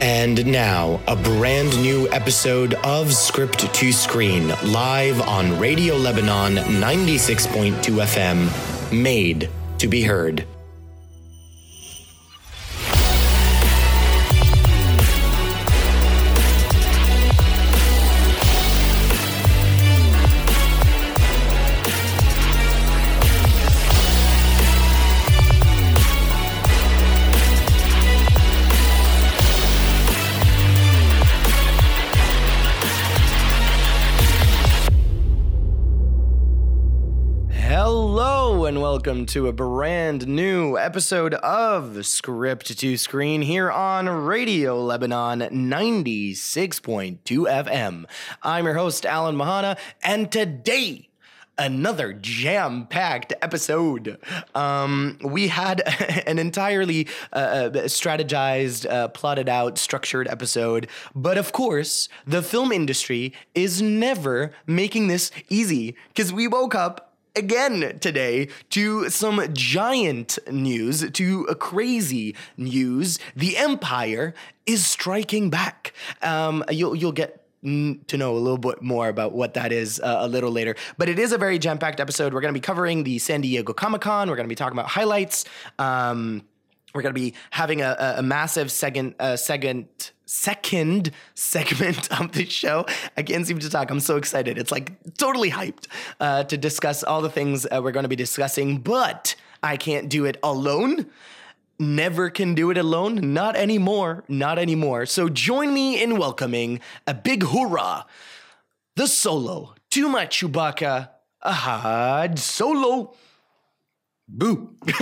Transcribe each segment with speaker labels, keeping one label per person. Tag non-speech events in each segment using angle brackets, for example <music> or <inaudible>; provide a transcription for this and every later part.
Speaker 1: And now, a brand new episode of Script to Screen, live on Radio Lebanon 96.2 FM, made to be heard. Welcome to a brand new episode of Script to Screen here on Radio Lebanon 96.2 FM. I'm your host, Alan Mahana, and today, another jam packed episode. Um, we had <laughs> an entirely uh, strategized, uh, plotted out, structured episode, but of course, the film industry is never making this easy because we woke up again today to some giant news, to crazy news. The Empire is striking back. Um, you'll you'll get to know a little bit more about what that is uh, a little later. But it is a very jam packed episode. We're going to be covering the San Diego Comic Con. We're going to be talking about highlights. Um, we're going to be having a, a, massive second uh, second second segment <laughs> of the show. I can't seem to talk. I'm so excited. It's like totally hyped uh, to discuss all the things uh, we're going to be discussing, but I can't do it alone. Never can do it alone. Not anymore. Not anymore. So join me in welcoming a big hoorah, the solo, to my Chewbacca, Ahad Solo.
Speaker 2: Boo. <laughs>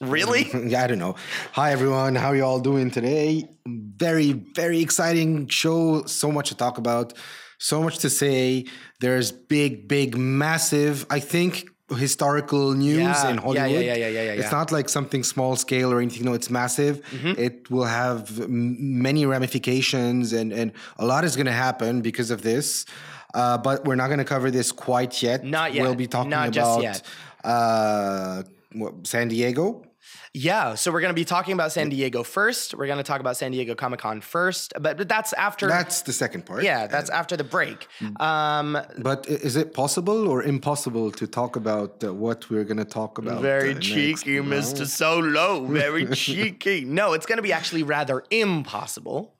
Speaker 1: Really? <laughs>
Speaker 2: yeah, I don't know. Hi everyone, how are you all doing today? Very, very exciting show. So much to talk about, so much to say. There's big, big, massive, I think, historical news
Speaker 1: Yeah,
Speaker 2: in Hollywood.
Speaker 1: yeah, yeah, yeah, yeah, yeah,
Speaker 2: It's not like something small scale or anything. No, it's massive.
Speaker 1: Mm-hmm.
Speaker 2: It will have m- many ramifications, and and a lot is going to happen because of this. Uh, but we're not going to cover this quite yet.
Speaker 1: Not yet.
Speaker 2: We'll be talking
Speaker 1: Not
Speaker 2: about
Speaker 1: yet.
Speaker 2: Uh, what, San Diego.
Speaker 1: Yeah, so we're going to be talking about San Diego first. We're going to talk about San Diego Comic Con first, but, but that's after.
Speaker 2: That's the second part.
Speaker 1: yeah, that's after the break.
Speaker 2: Mm.
Speaker 1: Um,
Speaker 2: But is it possible or impossible to talk about uh, what we're going to talk about?
Speaker 1: very
Speaker 2: uh, next,
Speaker 1: cheeky,
Speaker 2: know?
Speaker 1: Mr. Solo. Very <laughs> cheeky. No, it's going to be actually rather impossible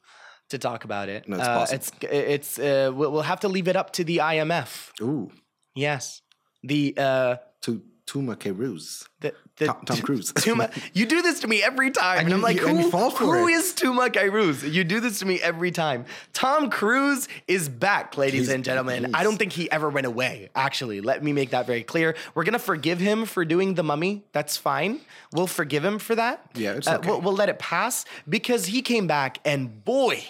Speaker 1: to talk about it.
Speaker 2: No, it's
Speaker 1: Uh,
Speaker 2: possible.
Speaker 1: It's it's uh, we'll we'll have to leave it up to the IMF.
Speaker 2: Ooh,
Speaker 1: Yes, the uh,
Speaker 2: to Tuma Keruz.
Speaker 1: the, the
Speaker 2: Tom- Tom Cruise. <laughs>
Speaker 1: Tuma, you do this to me every time, and,
Speaker 2: And
Speaker 1: I'm like,
Speaker 2: you- you
Speaker 1: who, who
Speaker 2: it.
Speaker 1: is Tuma Kairuz? You do this to me every time. Tom Cruise is back, ladies
Speaker 2: He's-
Speaker 1: and gentlemen. I don't think he ever went away. Actually, let me make that very clear. We're gonna forgive him for doing the Mummy. That's fine. We'll forgive him for that.
Speaker 2: Yeah, it's
Speaker 1: Uh,
Speaker 2: okay.
Speaker 1: we'll, we'll let it pass because he came back, and boy,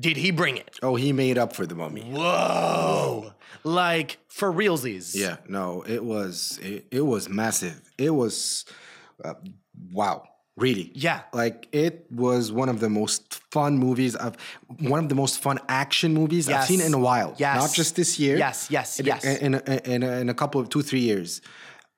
Speaker 1: did he bring it!
Speaker 2: Oh, he made up for the mummy.
Speaker 1: Whoa, like for realsies.
Speaker 2: Yeah, no, it was it, it was massive. It was uh, wow, really.
Speaker 1: Yeah.
Speaker 2: like it was one of the most fun movies of one of the most fun action movies I've seen in a while.
Speaker 1: Yes.
Speaker 2: not just this year.
Speaker 1: Yes, yes,
Speaker 2: in,
Speaker 1: yes.
Speaker 2: In, in, in, in a couple of two three years.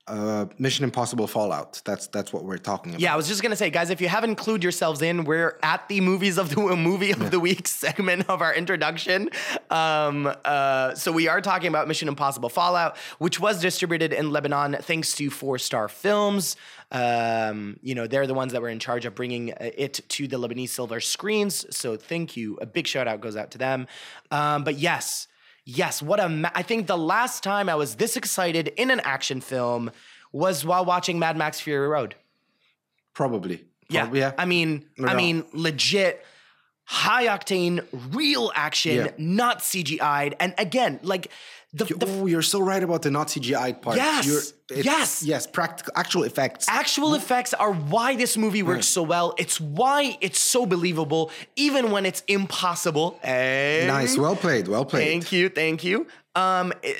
Speaker 2: Uh, Mission Impossible Fallout. That's that's what we're talking about.
Speaker 1: Yeah, I was just gonna say, guys, if you haven't clued yourselves in, we're at the movies of the movie of the week segment of our introduction. Um, uh, so we are talking about Mission Impossible Fallout, which was distributed in Lebanon thanks to Four Star Films. Um, you know, they're the ones that were in charge of bringing uh, it to the Lebanese silver screens. So thank you. A big shout out goes out to them. Um, but yes. Yes, what a ma- I think the last time I was this excited in an action film was while watching Mad Max Fury Road.
Speaker 2: probably.
Speaker 1: Yeah.
Speaker 2: Prob- yeah.
Speaker 1: I mean,
Speaker 2: No
Speaker 1: I mean, legit high octane, real action,
Speaker 2: Yeah.
Speaker 1: not CGI'd. And again, like the, the
Speaker 2: oh, you're so right about the not CGI part.
Speaker 1: Yes,
Speaker 2: You're,
Speaker 1: yes.
Speaker 2: yes. Practical, actual effects.
Speaker 1: actual effects are why this movie works so well. It's why it's so believable, even when it's impossible. Hey.
Speaker 2: nice. Well played. Well played.
Speaker 1: Thank you, thank you. Um, eh,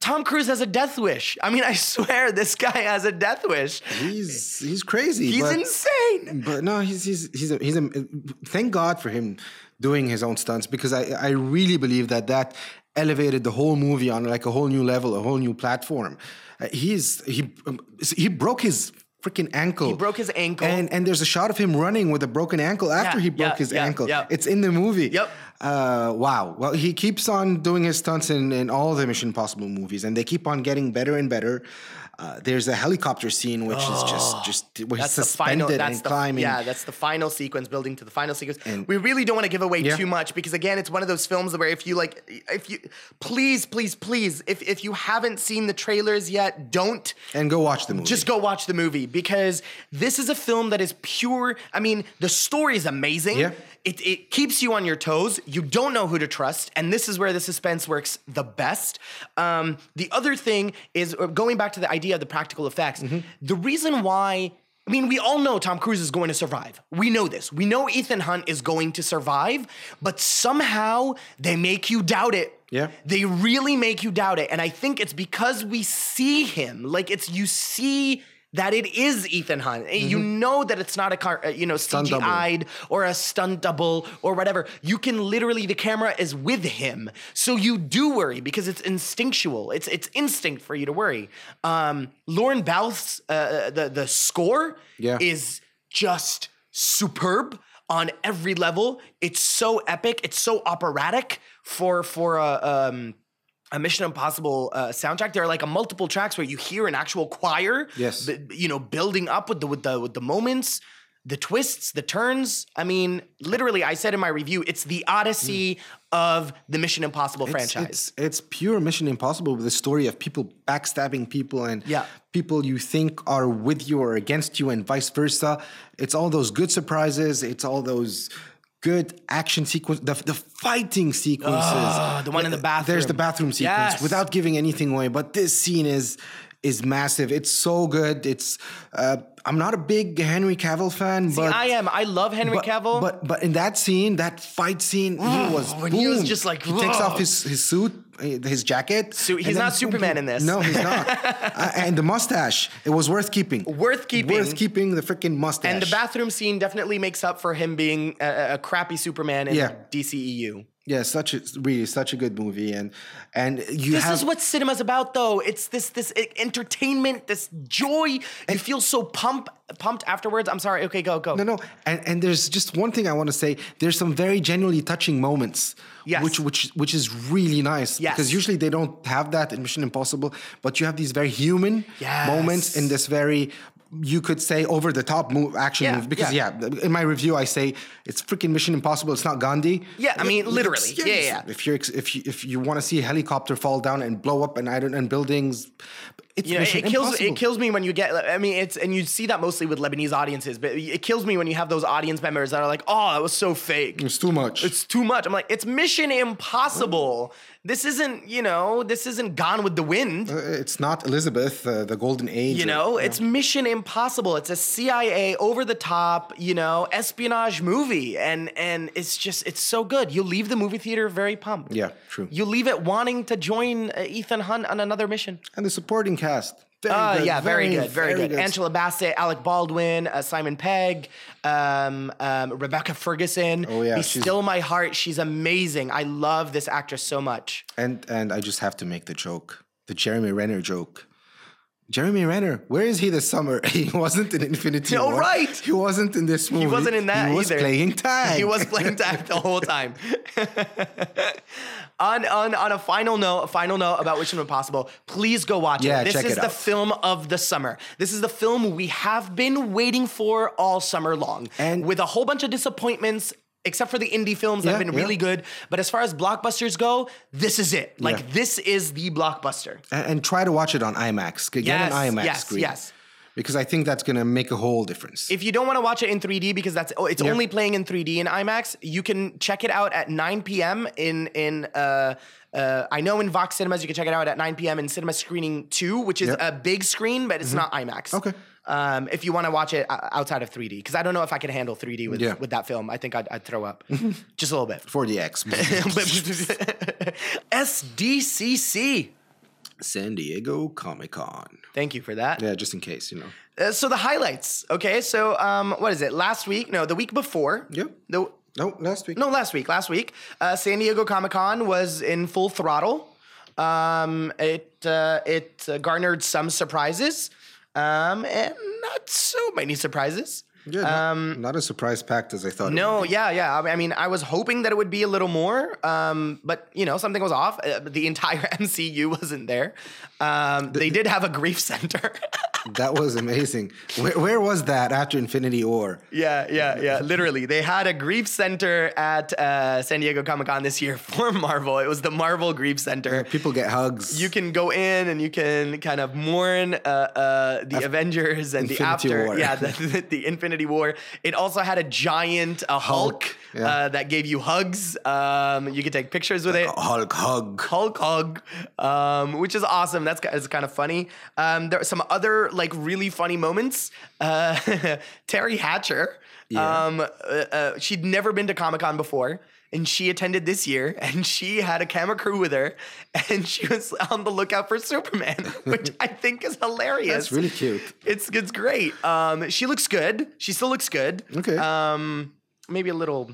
Speaker 1: Tom Cruise has a death wish. I mean, I swear <laughs> this guy has a death wish.
Speaker 2: He's he's crazy.
Speaker 1: He's
Speaker 2: but,
Speaker 1: insane.
Speaker 2: But no, he's he's he's a, he's a. Thank God for him doing his own stunts because I I really believe that that elevated the whole movie on like a whole new level, a whole new platform. Uh, he's he um, he broke his freaking ankle. He
Speaker 1: broke his ankle.
Speaker 2: And and there's a shot of him running with a broken ankle after
Speaker 1: Yeah,
Speaker 2: he broke
Speaker 1: yeah,
Speaker 2: his
Speaker 1: yeah,
Speaker 2: ankle.
Speaker 1: yeah.
Speaker 2: It's in the movie.
Speaker 1: Yep.
Speaker 2: Uh, wow. Well, he keeps on doing his stunts in, in all the Mission Impossible movies, and they keep on getting better and better. Uh, there's a helicopter scene which is just just
Speaker 1: Oh, That's the
Speaker 2: suspended
Speaker 1: final. That's
Speaker 2: and
Speaker 1: the
Speaker 2: climbing.
Speaker 1: yeah. That's the final sequence, building to the final sequence. we really don't want to give away
Speaker 2: Yeah.
Speaker 1: too much because again, it's one of those films where if you like, if you please, please, please, if if you haven't seen the trailers yet, don't
Speaker 2: And go watch the movie.
Speaker 1: just go watch the movie because this is a film that is pure. I mean, the story is amazing.
Speaker 2: Yeah.
Speaker 1: It, it keeps you on your toes. You don't know who to trust. And this is where the suspense works the best. Um, the other thing is uh, going back to the idea of the practical effects.
Speaker 2: Mm-hmm.
Speaker 1: The reason why. I mean, we all know Tom Cruise is going to survive. We know this. We know Ethan Hunt is going to survive, but somehow they make you doubt it.
Speaker 2: Yeah.
Speaker 1: They really make you doubt it. And I think it's because we see him. Like it's you see that it is Ethan Hunt. You know that it's not a car, uh, you know,
Speaker 2: Mm-hmm. Stunt.
Speaker 1: CGI'd or a stunt double or whatever. You can literally the camera is with him. So you do worry because it's instinctual. It's it's instinct for you to worry. Um Lorne Balfe's uh, the the score
Speaker 2: Yeah.
Speaker 1: is just superb on every level. It's so epic. It's so operatic for for a um, a Mission Impossible uh, soundtrack. There are like a multiple tracks where you hear an actual choir.
Speaker 2: Yes.
Speaker 1: b- you know, building up with the with the with the moments. The twists, the turns. I mean, literally, I said in my review, it's the odyssey of the Mission Impossible
Speaker 2: It's-
Speaker 1: franchise.
Speaker 2: It's, it's pure Mission Impossible with the story of people backstabbing people and
Speaker 1: Yeah.
Speaker 2: people you think are with you or against you and vice versa. It's all those good surprises. It's all those good action sequence, the, the fighting sequences.
Speaker 1: Ah, the one in the bathroom.
Speaker 2: There's the
Speaker 1: bathroom.
Speaker 2: sequence
Speaker 1: Yes.
Speaker 2: without giving anything away. But this scene is is massive. It's so good. It's uh, I'm not a big Henry Cavill fan,
Speaker 1: See,
Speaker 2: but
Speaker 1: I am. I love Henry
Speaker 2: but,
Speaker 1: Cavill.
Speaker 2: But but in that scene, that fight scene, he was
Speaker 1: when he was just like,
Speaker 2: he takes off his his suit, his jacket. And
Speaker 1: he's not Superman
Speaker 2: boom.
Speaker 1: in this.
Speaker 2: No, he's not. <laughs> Uh, and the mustache, it was worth keeping.
Speaker 1: Worth keeping.
Speaker 2: Worth keeping the freaking mustache.
Speaker 1: and the bathroom scene definitely makes up for him being a, a crappy Superman in
Speaker 2: Yeah.
Speaker 1: DCEU.
Speaker 2: Yeah, such a really such a good movie, and and you
Speaker 1: This
Speaker 2: have
Speaker 1: is what cinema's about, though. It's this this e- entertainment, this joy. You feel so pump pumped afterwards. I'm sorry. Okay, go go.
Speaker 2: No, no, and and there's just one thing I want to say. There's some very genuinely touching moments,
Speaker 1: Yes.
Speaker 2: which which which is really nice.
Speaker 1: Yes.
Speaker 2: because usually they don't have that in Mission Impossible, but you have these very human
Speaker 1: Yes.
Speaker 2: moments in this very. You could say over the top move action
Speaker 1: Yeah,
Speaker 2: movie because
Speaker 1: yeah.
Speaker 2: yeah. in my review I say it's freaking Mission Impossible. It's not Gandhi.
Speaker 1: Yeah, I mean, literally. Yeah, yeah, yeah.
Speaker 2: If you're if you if you want to see a helicopter fall down and blow up and I don't and buildings, it's
Speaker 1: You know, it kills
Speaker 2: Impossible.
Speaker 1: it kills me when you get. I mean, it's and you see that mostly with Lebanese audiences, but it kills me when you have those audience members that are like, "Oh, that was so fake."
Speaker 2: It's too much.
Speaker 1: It's too much. I'm like, it's Mission Impossible. This isn't, you know, this isn't Gone with the Wind.
Speaker 2: Uh, it's not Elizabeth, uh, the Golden Age.
Speaker 1: You
Speaker 2: or-
Speaker 1: know, it's Mission Impossible. It's a CIA over the top, you know, espionage movie, and and it's just it's so good. You leave the movie theater very pumped.
Speaker 2: Yeah, true.
Speaker 1: You leave it wanting to join uh, Ethan Hunt on another mission.
Speaker 2: and the supporting cast. Very
Speaker 1: Uh,
Speaker 2: good,
Speaker 1: yeah, very, good, very, good. Angela Bassett, Alec Baldwin, uh, Simon Pegg, um, um, Rebecca Ferguson.
Speaker 2: Oh, yeah,
Speaker 1: Be
Speaker 2: she's-
Speaker 1: still my heart. She's amazing. I love this actress so much.
Speaker 2: And and I just have to make the joke, the Jeremy Renner joke. Jeremy Renner, where is he this summer? <laughs> He wasn't in Infinity
Speaker 1: Oh,
Speaker 2: War.
Speaker 1: right.
Speaker 2: He wasn't in this movie.
Speaker 1: He wasn't in that either.
Speaker 2: He was
Speaker 1: either.
Speaker 2: playing <laughs> tag.
Speaker 1: He was playing tag the whole time. <laughs> on, on on a final note, a final note about Mission Impossible. Please go watch
Speaker 2: Yeah,
Speaker 1: it. This
Speaker 2: check
Speaker 1: is
Speaker 2: it
Speaker 1: the
Speaker 2: out.
Speaker 1: film of the summer. This is the film we have been waiting for all summer long,
Speaker 2: And-
Speaker 1: with a whole bunch of disappointments. Except for the indie films that have
Speaker 2: Yeah,
Speaker 1: been
Speaker 2: yeah.
Speaker 1: really good. But as far as blockbusters go, this is it. Like,
Speaker 2: Yeah.
Speaker 1: this is the blockbuster.
Speaker 2: and, and try to watch it on IMAX. Get
Speaker 1: Yes,
Speaker 2: an IMAX
Speaker 1: yes,
Speaker 2: screen.
Speaker 1: yes.
Speaker 2: Because I think that's gonna make a whole difference.
Speaker 1: If you don't want to watch it in 3D because that's oh, it's only playing in 3D in IMAX, you can check it out at 9 p.m. in in uh, uh, I know in Vox Cinemas you can check it out at 9 p.m. in Cinema Screening 2, which is a big screen, but it's not IMAX.
Speaker 2: Okay.
Speaker 1: Um, if you want to watch it outside of 3D, because I don't know if I could handle 3D with
Speaker 2: Yeah.
Speaker 1: with that film. I think I'd, I'd throw up <laughs> just a little bit.
Speaker 2: 4DX. <laughs>
Speaker 1: But- <laughs> SDCC.
Speaker 2: San Diego Comic Con.
Speaker 1: Thank you for that.
Speaker 2: Yeah, just in case, you know.
Speaker 1: Uh, so the highlights. Okay, so um, what is it? Last week? No, the week before.
Speaker 2: Yep.
Speaker 1: The,
Speaker 2: No, last week.
Speaker 1: No, last week. Last week, uh, San Diego Comic Con was in full throttle. Um, it uh, it uh, garnered some surprises. Um, and not so many surprises.
Speaker 2: Yeah, not, not as surprise packed as I thought.
Speaker 1: Um, No, yeah, yeah. I mean, I was hoping that it would be a little more, um, but you know, something was off. Uh, the entire <laughs> MCU wasn't there. Um, they did have a grief center. <laughs>
Speaker 2: that was amazing. Where, where was that after Infinity War?
Speaker 1: yeah, yeah, yeah. Literally, they had a grief center at uh, San Diego Comic Con this year <laughs> for Marvel. It was the Marvel Grief Center.
Speaker 2: People get hugs.
Speaker 1: You can go in and you can kind of mourn uh, uh, the Avengers and the after,
Speaker 2: War.
Speaker 1: yeah, the, <laughs> the, the Infinity War. It also had a giant uh, Hulk,
Speaker 2: Hulk, yeah.
Speaker 1: uh, that gave you hugs. Um, you could take pictures with it.
Speaker 2: Hulk hug.
Speaker 1: Hulk hug, um, which is awesome. That's it's kind of funny. Um, there are some other like really funny moments. Uh, <laughs> Teri Hatcher,
Speaker 2: Yeah.
Speaker 1: um, uh, uh, she'd never been to Comic Con before. And she attended this year, <laughs> and she had a camera crew with her, and she was on the lookout for Superman, <laughs> which I think is hilarious.
Speaker 2: That's really cute.
Speaker 1: It's it's great. Um, she looks good. She still looks good.
Speaker 2: Okay.
Speaker 1: Um, maybe a little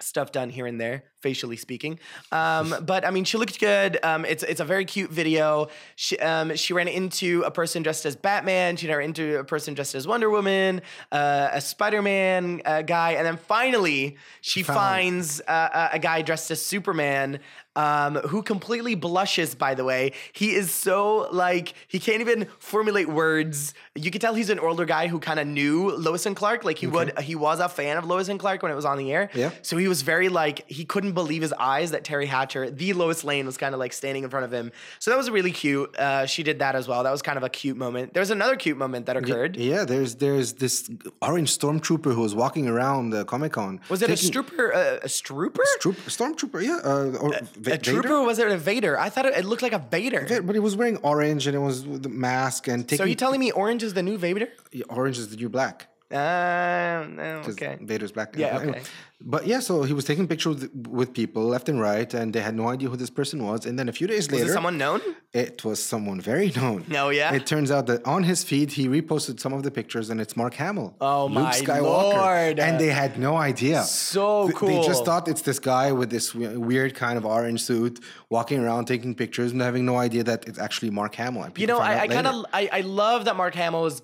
Speaker 1: stuff done here and there, facially speaking. Um, <laughs> but I mean, she looked good. Um, it's it's a very cute video. She um, she ran into a person dressed as Batman. She ran into a person dressed as Wonder Woman, uh, a Spider Man uh, guy, and then finally she
Speaker 2: found-
Speaker 1: finds uh, a a guy dressed as Superman. Um, who completely blushes, by the way. He is so like, he can't even formulate words. You can tell he's an older guy who kind of knew Lois and Clark. Like he would, he was a fan of Lois and Clark when it was on the air.
Speaker 2: Yeah.
Speaker 1: So he was very like, he couldn't believe his eyes that Teri Hatcher, the Lois Lane, was kind of like standing in front of him. So that was really cute. Uh, she did that as well. That was kind of a cute moment. There's another cute moment that occurred.
Speaker 2: Yeah, there's there's this orange stormtrooper who was walking around the Comic Con.
Speaker 1: Was it a strooper? Uh, a strooper?
Speaker 2: Troop, stormtrooper? Yeah, uh, or Va-
Speaker 1: a trooper?
Speaker 2: Vader?
Speaker 1: Or was it a Vader? I thought it, it looked like a Vader.
Speaker 2: But he was wearing orange and it was the mask and taking.
Speaker 1: So are you telling me orange is the new Vader?
Speaker 2: Yeah, orange is the new black.
Speaker 1: Uh, no,
Speaker 2: 'cause
Speaker 1: okay.
Speaker 2: Vader's black.
Speaker 1: Yeah, okay.
Speaker 2: But yeah, so he was taking pictures with, with people left and right, and they had no idea who this person was. And then a few days
Speaker 1: Was
Speaker 2: later,
Speaker 1: it someone known?
Speaker 2: it was someone very known.
Speaker 1: No, yeah?
Speaker 2: It turns out that on his feed, he reposted some of the pictures, and it's Mark Hamill.
Speaker 1: Oh,
Speaker 2: Luke
Speaker 1: my
Speaker 2: Skywalker.
Speaker 1: Lord.
Speaker 2: And they had no idea.
Speaker 1: So
Speaker 2: Th- They just thought it's this guy with this weird kind of orange suit walking around taking pictures and having no idea that it's actually Mark Hamill.
Speaker 1: You know, I, I kind of I, I love that Mark Hamill is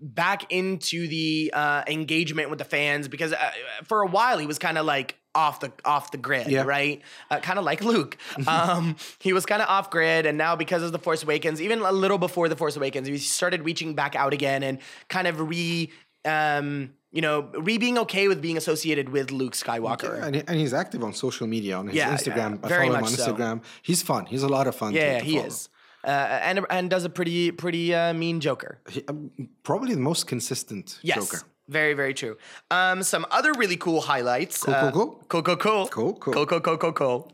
Speaker 1: back into the uh, engagement with the fans because uh, for a while he was kind of like off the off the grid,
Speaker 2: Yeah.
Speaker 1: right? Uh, kind of like Luke. <laughs> Um, he was kind of off grid, and now because of the Force Awakens, even a little before the Force Awakens, he started reaching back out again and kind of re. Um, you know, re being okay with being associated with Luke Skywalker.
Speaker 2: Yeah, and, he- and he's active on social media on his
Speaker 1: Yeah,
Speaker 2: Instagram.
Speaker 1: yeah,
Speaker 2: I
Speaker 1: very
Speaker 2: follow him
Speaker 1: much
Speaker 2: on
Speaker 1: so.
Speaker 2: Instagram. He's fun. He's a lot of fun. to-
Speaker 1: Yeah,
Speaker 2: to
Speaker 1: he
Speaker 2: follow.
Speaker 1: is. Uh, and and does a pretty pretty uh, mean Joker.
Speaker 2: He- um, probably the most consistent
Speaker 1: Yes.
Speaker 2: Joker.
Speaker 1: Very, very true. Um, some other really cool highlights.
Speaker 2: Cool,
Speaker 1: uh,
Speaker 2: cool,
Speaker 1: Cool, cool, cool.
Speaker 2: Cool, cool.
Speaker 1: Cool, cool, cool, cool.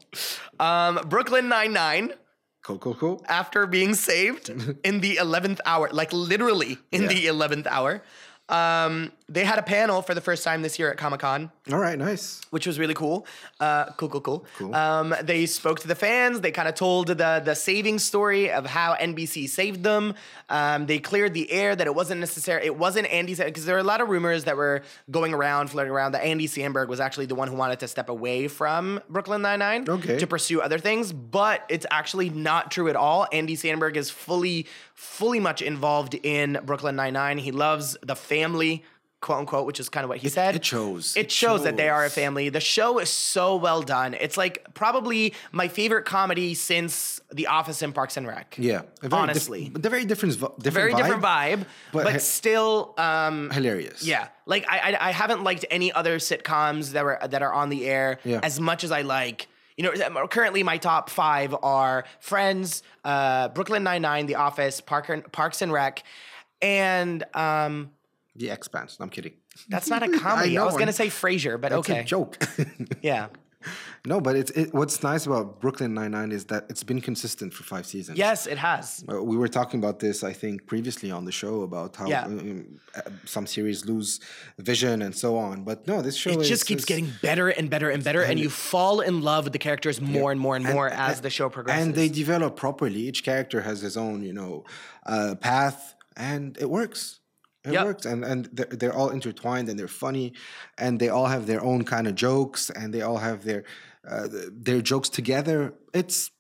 Speaker 1: Um, Brooklyn Nine-Nine,
Speaker 2: Cool, cool, cool.
Speaker 1: after being saved <laughs> in the 11th hour, like literally in
Speaker 2: Yeah.
Speaker 1: the 11th hour, um, they had a panel for the first time this year at Comic-Con.
Speaker 2: All right, nice.
Speaker 1: which was really cool. Uh, cool, cool, cool.
Speaker 2: Cool.
Speaker 1: Um, they spoke to the fans. They kind of told the the saving story of how NBC saved them. Um, they cleared the air that it wasn't necessary. It wasn't Andy because there were a lot of rumors that were going around, floating around that Andy Samberg was actually the one who wanted to step away from Brooklyn Nine Nine
Speaker 2: Okay.
Speaker 1: to pursue other things. But it's actually not true at all. Andy Samberg is fully, fully much involved in Brooklyn Nine Nine. He loves the family. Quote unquote, which is kind of what he said.
Speaker 2: it shows.
Speaker 1: It,
Speaker 2: It
Speaker 1: shows that they are a family. The show is so well done. It's like probably my favorite comedy since The Office and Parks and Rec.
Speaker 2: Yeah, diff-
Speaker 1: honestly.
Speaker 2: but they're very different. different
Speaker 1: Very
Speaker 2: vibe,
Speaker 1: different vibe, but,
Speaker 2: but
Speaker 1: still, um,
Speaker 2: Hilarious.
Speaker 1: yeah. Like I, I, I haven't liked any other sitcoms that were that are on the air
Speaker 2: Yeah.
Speaker 1: as much as I like. You know, currently my top five are Friends, uh, Brooklyn Nine Nine, The Office, Park and, Parks and Rec, and um,
Speaker 2: The Expanse. No, I'm kidding.
Speaker 1: that's not a <laughs> comedy. I,
Speaker 2: know,
Speaker 1: was gonna say Frasier, but
Speaker 2: It's
Speaker 1: okay,
Speaker 2: a joke. <laughs>
Speaker 1: yeah.
Speaker 2: no, but it's it, what's nice about Brooklyn Nine Nine is that it's been consistent for five seasons.
Speaker 1: Yes, it has.
Speaker 2: Uh, we were talking about this, I think, previously on the show about how
Speaker 1: Yeah.
Speaker 2: um, uh, some series lose vision and so on. But no, this show
Speaker 1: It
Speaker 2: is,
Speaker 1: just keeps
Speaker 2: is-
Speaker 1: getting better and better and better, and you fall in love with the characters more and more and more as the show progresses.
Speaker 2: and they develop properly. Each character has his own, you know, uh, path, and it works. It
Speaker 1: Yep.
Speaker 2: works, and and they're, they're all intertwined, and they're funny, and they all have their own kind of jokes, and they all have their uh, their jokes together. It's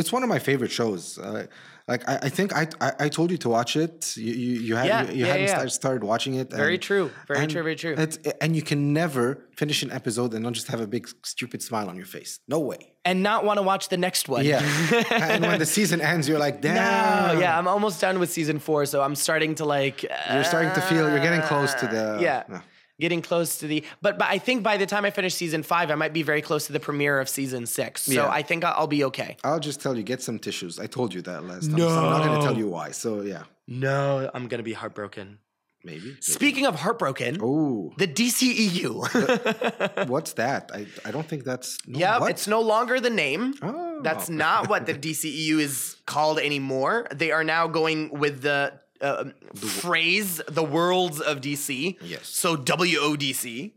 Speaker 2: It's one of my favorite shows. Uh, like I, I think I, I I told you to watch it. You you, you had
Speaker 1: Yeah,
Speaker 2: you, you
Speaker 1: yeah,
Speaker 2: hadn't
Speaker 1: yeah.
Speaker 2: start- started watching it.
Speaker 1: Very true. Very
Speaker 2: and
Speaker 1: true, very true.
Speaker 2: It's, and you can never finish an episode and not just have a big stupid smile on your face. No way.
Speaker 1: And not want to watch the next one.
Speaker 2: Yeah. <laughs> and when the season ends, you're like, damn.
Speaker 1: No, yeah, I'm almost done with season four, so I'm starting to like.
Speaker 2: You're starting to feel you're getting close to the.
Speaker 1: Yeah.
Speaker 2: no.
Speaker 1: Getting close to the, but but I think by the time I finish season five, I might be very close to the premiere of season six. So
Speaker 2: Yeah.
Speaker 1: I think I'll, I'll be okay.
Speaker 2: I'll just tell you, get some tissues. I told you that last time. So I'm not going to tell you why. So yeah,
Speaker 1: No, I'm gonna be heartbroken.
Speaker 2: maybe.
Speaker 1: Speaking of heartbroken,
Speaker 2: Oh,
Speaker 1: the DCEU.
Speaker 2: what's that? I, I don't think that's. No,
Speaker 1: yeah, it's no longer the name.
Speaker 2: Oh.
Speaker 1: That's not what the <laughs> DCEU is called anymore. They are now going with the uh, phrase "the worlds of DC."
Speaker 2: Yes.
Speaker 1: So WODC,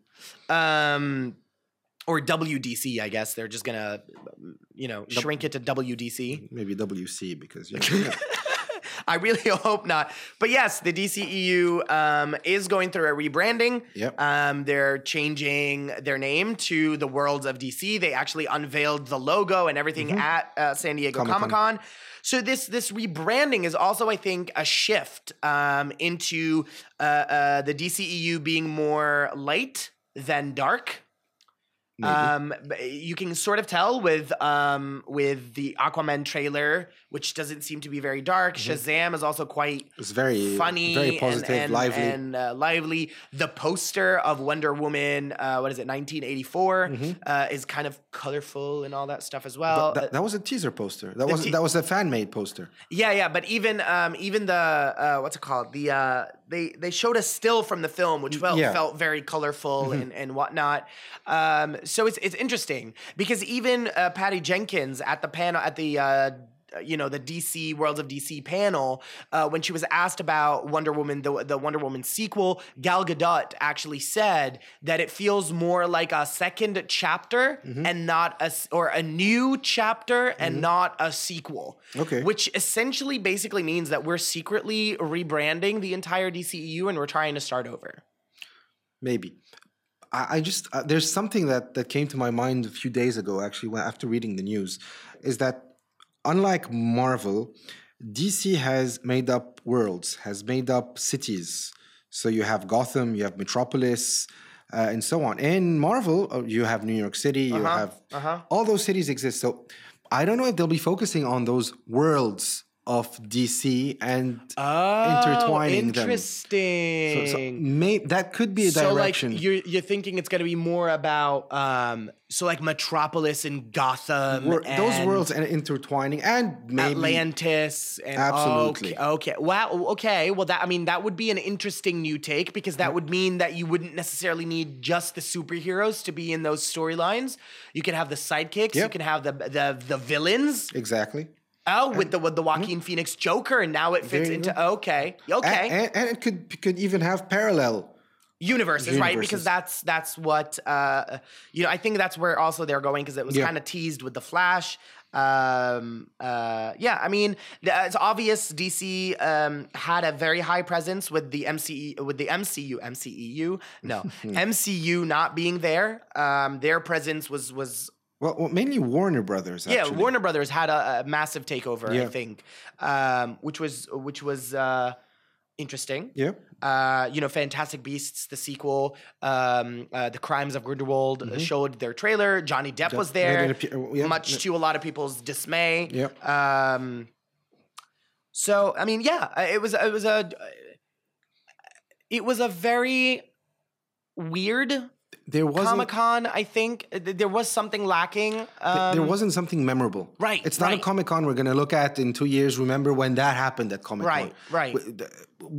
Speaker 1: um, or WDC. I guess they're just gonna, you know, shrink it to WDC.
Speaker 2: maybe WC because you know, <laughs>
Speaker 1: I really <laughs> hope not. But yes, the DCEU um, is going through a rebranding.
Speaker 2: Yep.
Speaker 1: Um, they're changing their name to the Worlds of DC. They actually unveiled the logo and everything at uh, San Diego
Speaker 2: Mm-hmm.
Speaker 1: Comic Con. So this this rebranding is also, I think, a shift um, into uh, uh, the DCEU being more light than dark.
Speaker 2: Maybe.
Speaker 1: Um, you can sort of tell with um with the Aquaman trailer, which doesn't seem to be very dark. Shazam is also quite
Speaker 2: it's very
Speaker 1: funny,
Speaker 2: very
Speaker 1: and-
Speaker 2: positive,
Speaker 1: and,
Speaker 2: lively.
Speaker 1: and uh, lively. The poster of Wonder Woman, uh, what is it, 1984, uh, is kind of colorful and all that stuff as well.
Speaker 2: that, that was a teaser poster. That was
Speaker 1: te-
Speaker 2: that was a fan made poster.
Speaker 1: Yeah, yeah, but even um, even the uh, what's it called? The uh, they they showed a still from the film, which felt
Speaker 2: Yeah. Mm-hmm.
Speaker 1: felt very colorful and and whatnot. Um, so it's it's interesting because even uh, Patty Jenkins at the panel at the. Uh, you know the DC Worlds of DC panel uh, when she was asked about Wonder Woman the the Wonder Woman sequel Gal Gadot actually said that it feels more like a second chapter
Speaker 2: Mm-hmm.
Speaker 1: and not a or a new chapter and not a sequel
Speaker 2: Okay.
Speaker 1: which essentially basically means that we're secretly rebranding the entire DCEU and we're trying to start over.
Speaker 2: Maybe. I, I just uh, there's something that that came to my mind a few days ago actually when, after reading the news, is that unlike Marvel, DC has made up worlds, has made up cities. So you have Gotham, you have Metropolis, uh, and so on. In Marvel, uh, you have New York City, you
Speaker 1: Uh-huh,
Speaker 2: have
Speaker 1: uh-huh.
Speaker 2: all those cities exist. So I don't know if they'll be focusing on those worlds of DC and intertwining them.
Speaker 1: interesting.
Speaker 2: So, so may, that could be a
Speaker 1: So,
Speaker 2: direction.
Speaker 1: like you're you're thinking it's going to be more about um so like Metropolis and Gotham
Speaker 2: Wor- those
Speaker 1: and
Speaker 2: worlds and intertwining and maybe
Speaker 1: Atlantis and
Speaker 2: Absolutely.
Speaker 1: okay, okay wow okay well that I mean that would be an interesting new take because that would mean that you wouldn't necessarily need just the superheroes to be in those storylines you could have the sidekicks you
Speaker 2: Yep.
Speaker 1: can have the the the villains
Speaker 2: exactly.
Speaker 1: Oh, with the with the Joaquin Phoenix Joker, and now it fits into
Speaker 2: go.
Speaker 1: okay, okay
Speaker 2: And, and it could could even have parallel.
Speaker 1: universes, right? Because that's that's what uh, you know. I think that's where also they're going because it was
Speaker 2: Yeah.
Speaker 1: kind of teased with the Flash. Um, uh, yeah, I mean, it's obvious DC um, had a very high presence with the MCE with the MCU MCEU no <laughs> MCU not being there. Um, their presence was was
Speaker 2: Well, well mainly Warner Brothers.
Speaker 1: Yeah, Warner Brothers had a, a massive takeover, I think, um, which was which was uh, interesting.
Speaker 2: Yeah.
Speaker 1: Uh, you know, Fantastic Beasts, the sequel, um, uh, The Crimes of Grindelwald uh, showed their trailer. Johnny Depp was
Speaker 2: Mm-hmm.
Speaker 1: There,
Speaker 2: appear- yeah,
Speaker 1: much
Speaker 2: yeah.
Speaker 1: to a lot of people's dismay.
Speaker 2: Yep.
Speaker 1: Um, so I mean, yeah, uh, it was it was a it was a very weird
Speaker 2: There wasn't.
Speaker 1: Comic Con. I think there was something lacking. Um,
Speaker 2: there wasn't something memorable.
Speaker 1: Right,
Speaker 2: It's not
Speaker 1: right.
Speaker 2: a Comic Con we're going to look at in two years. Remember when that happened at Comic Con?
Speaker 1: Right, right.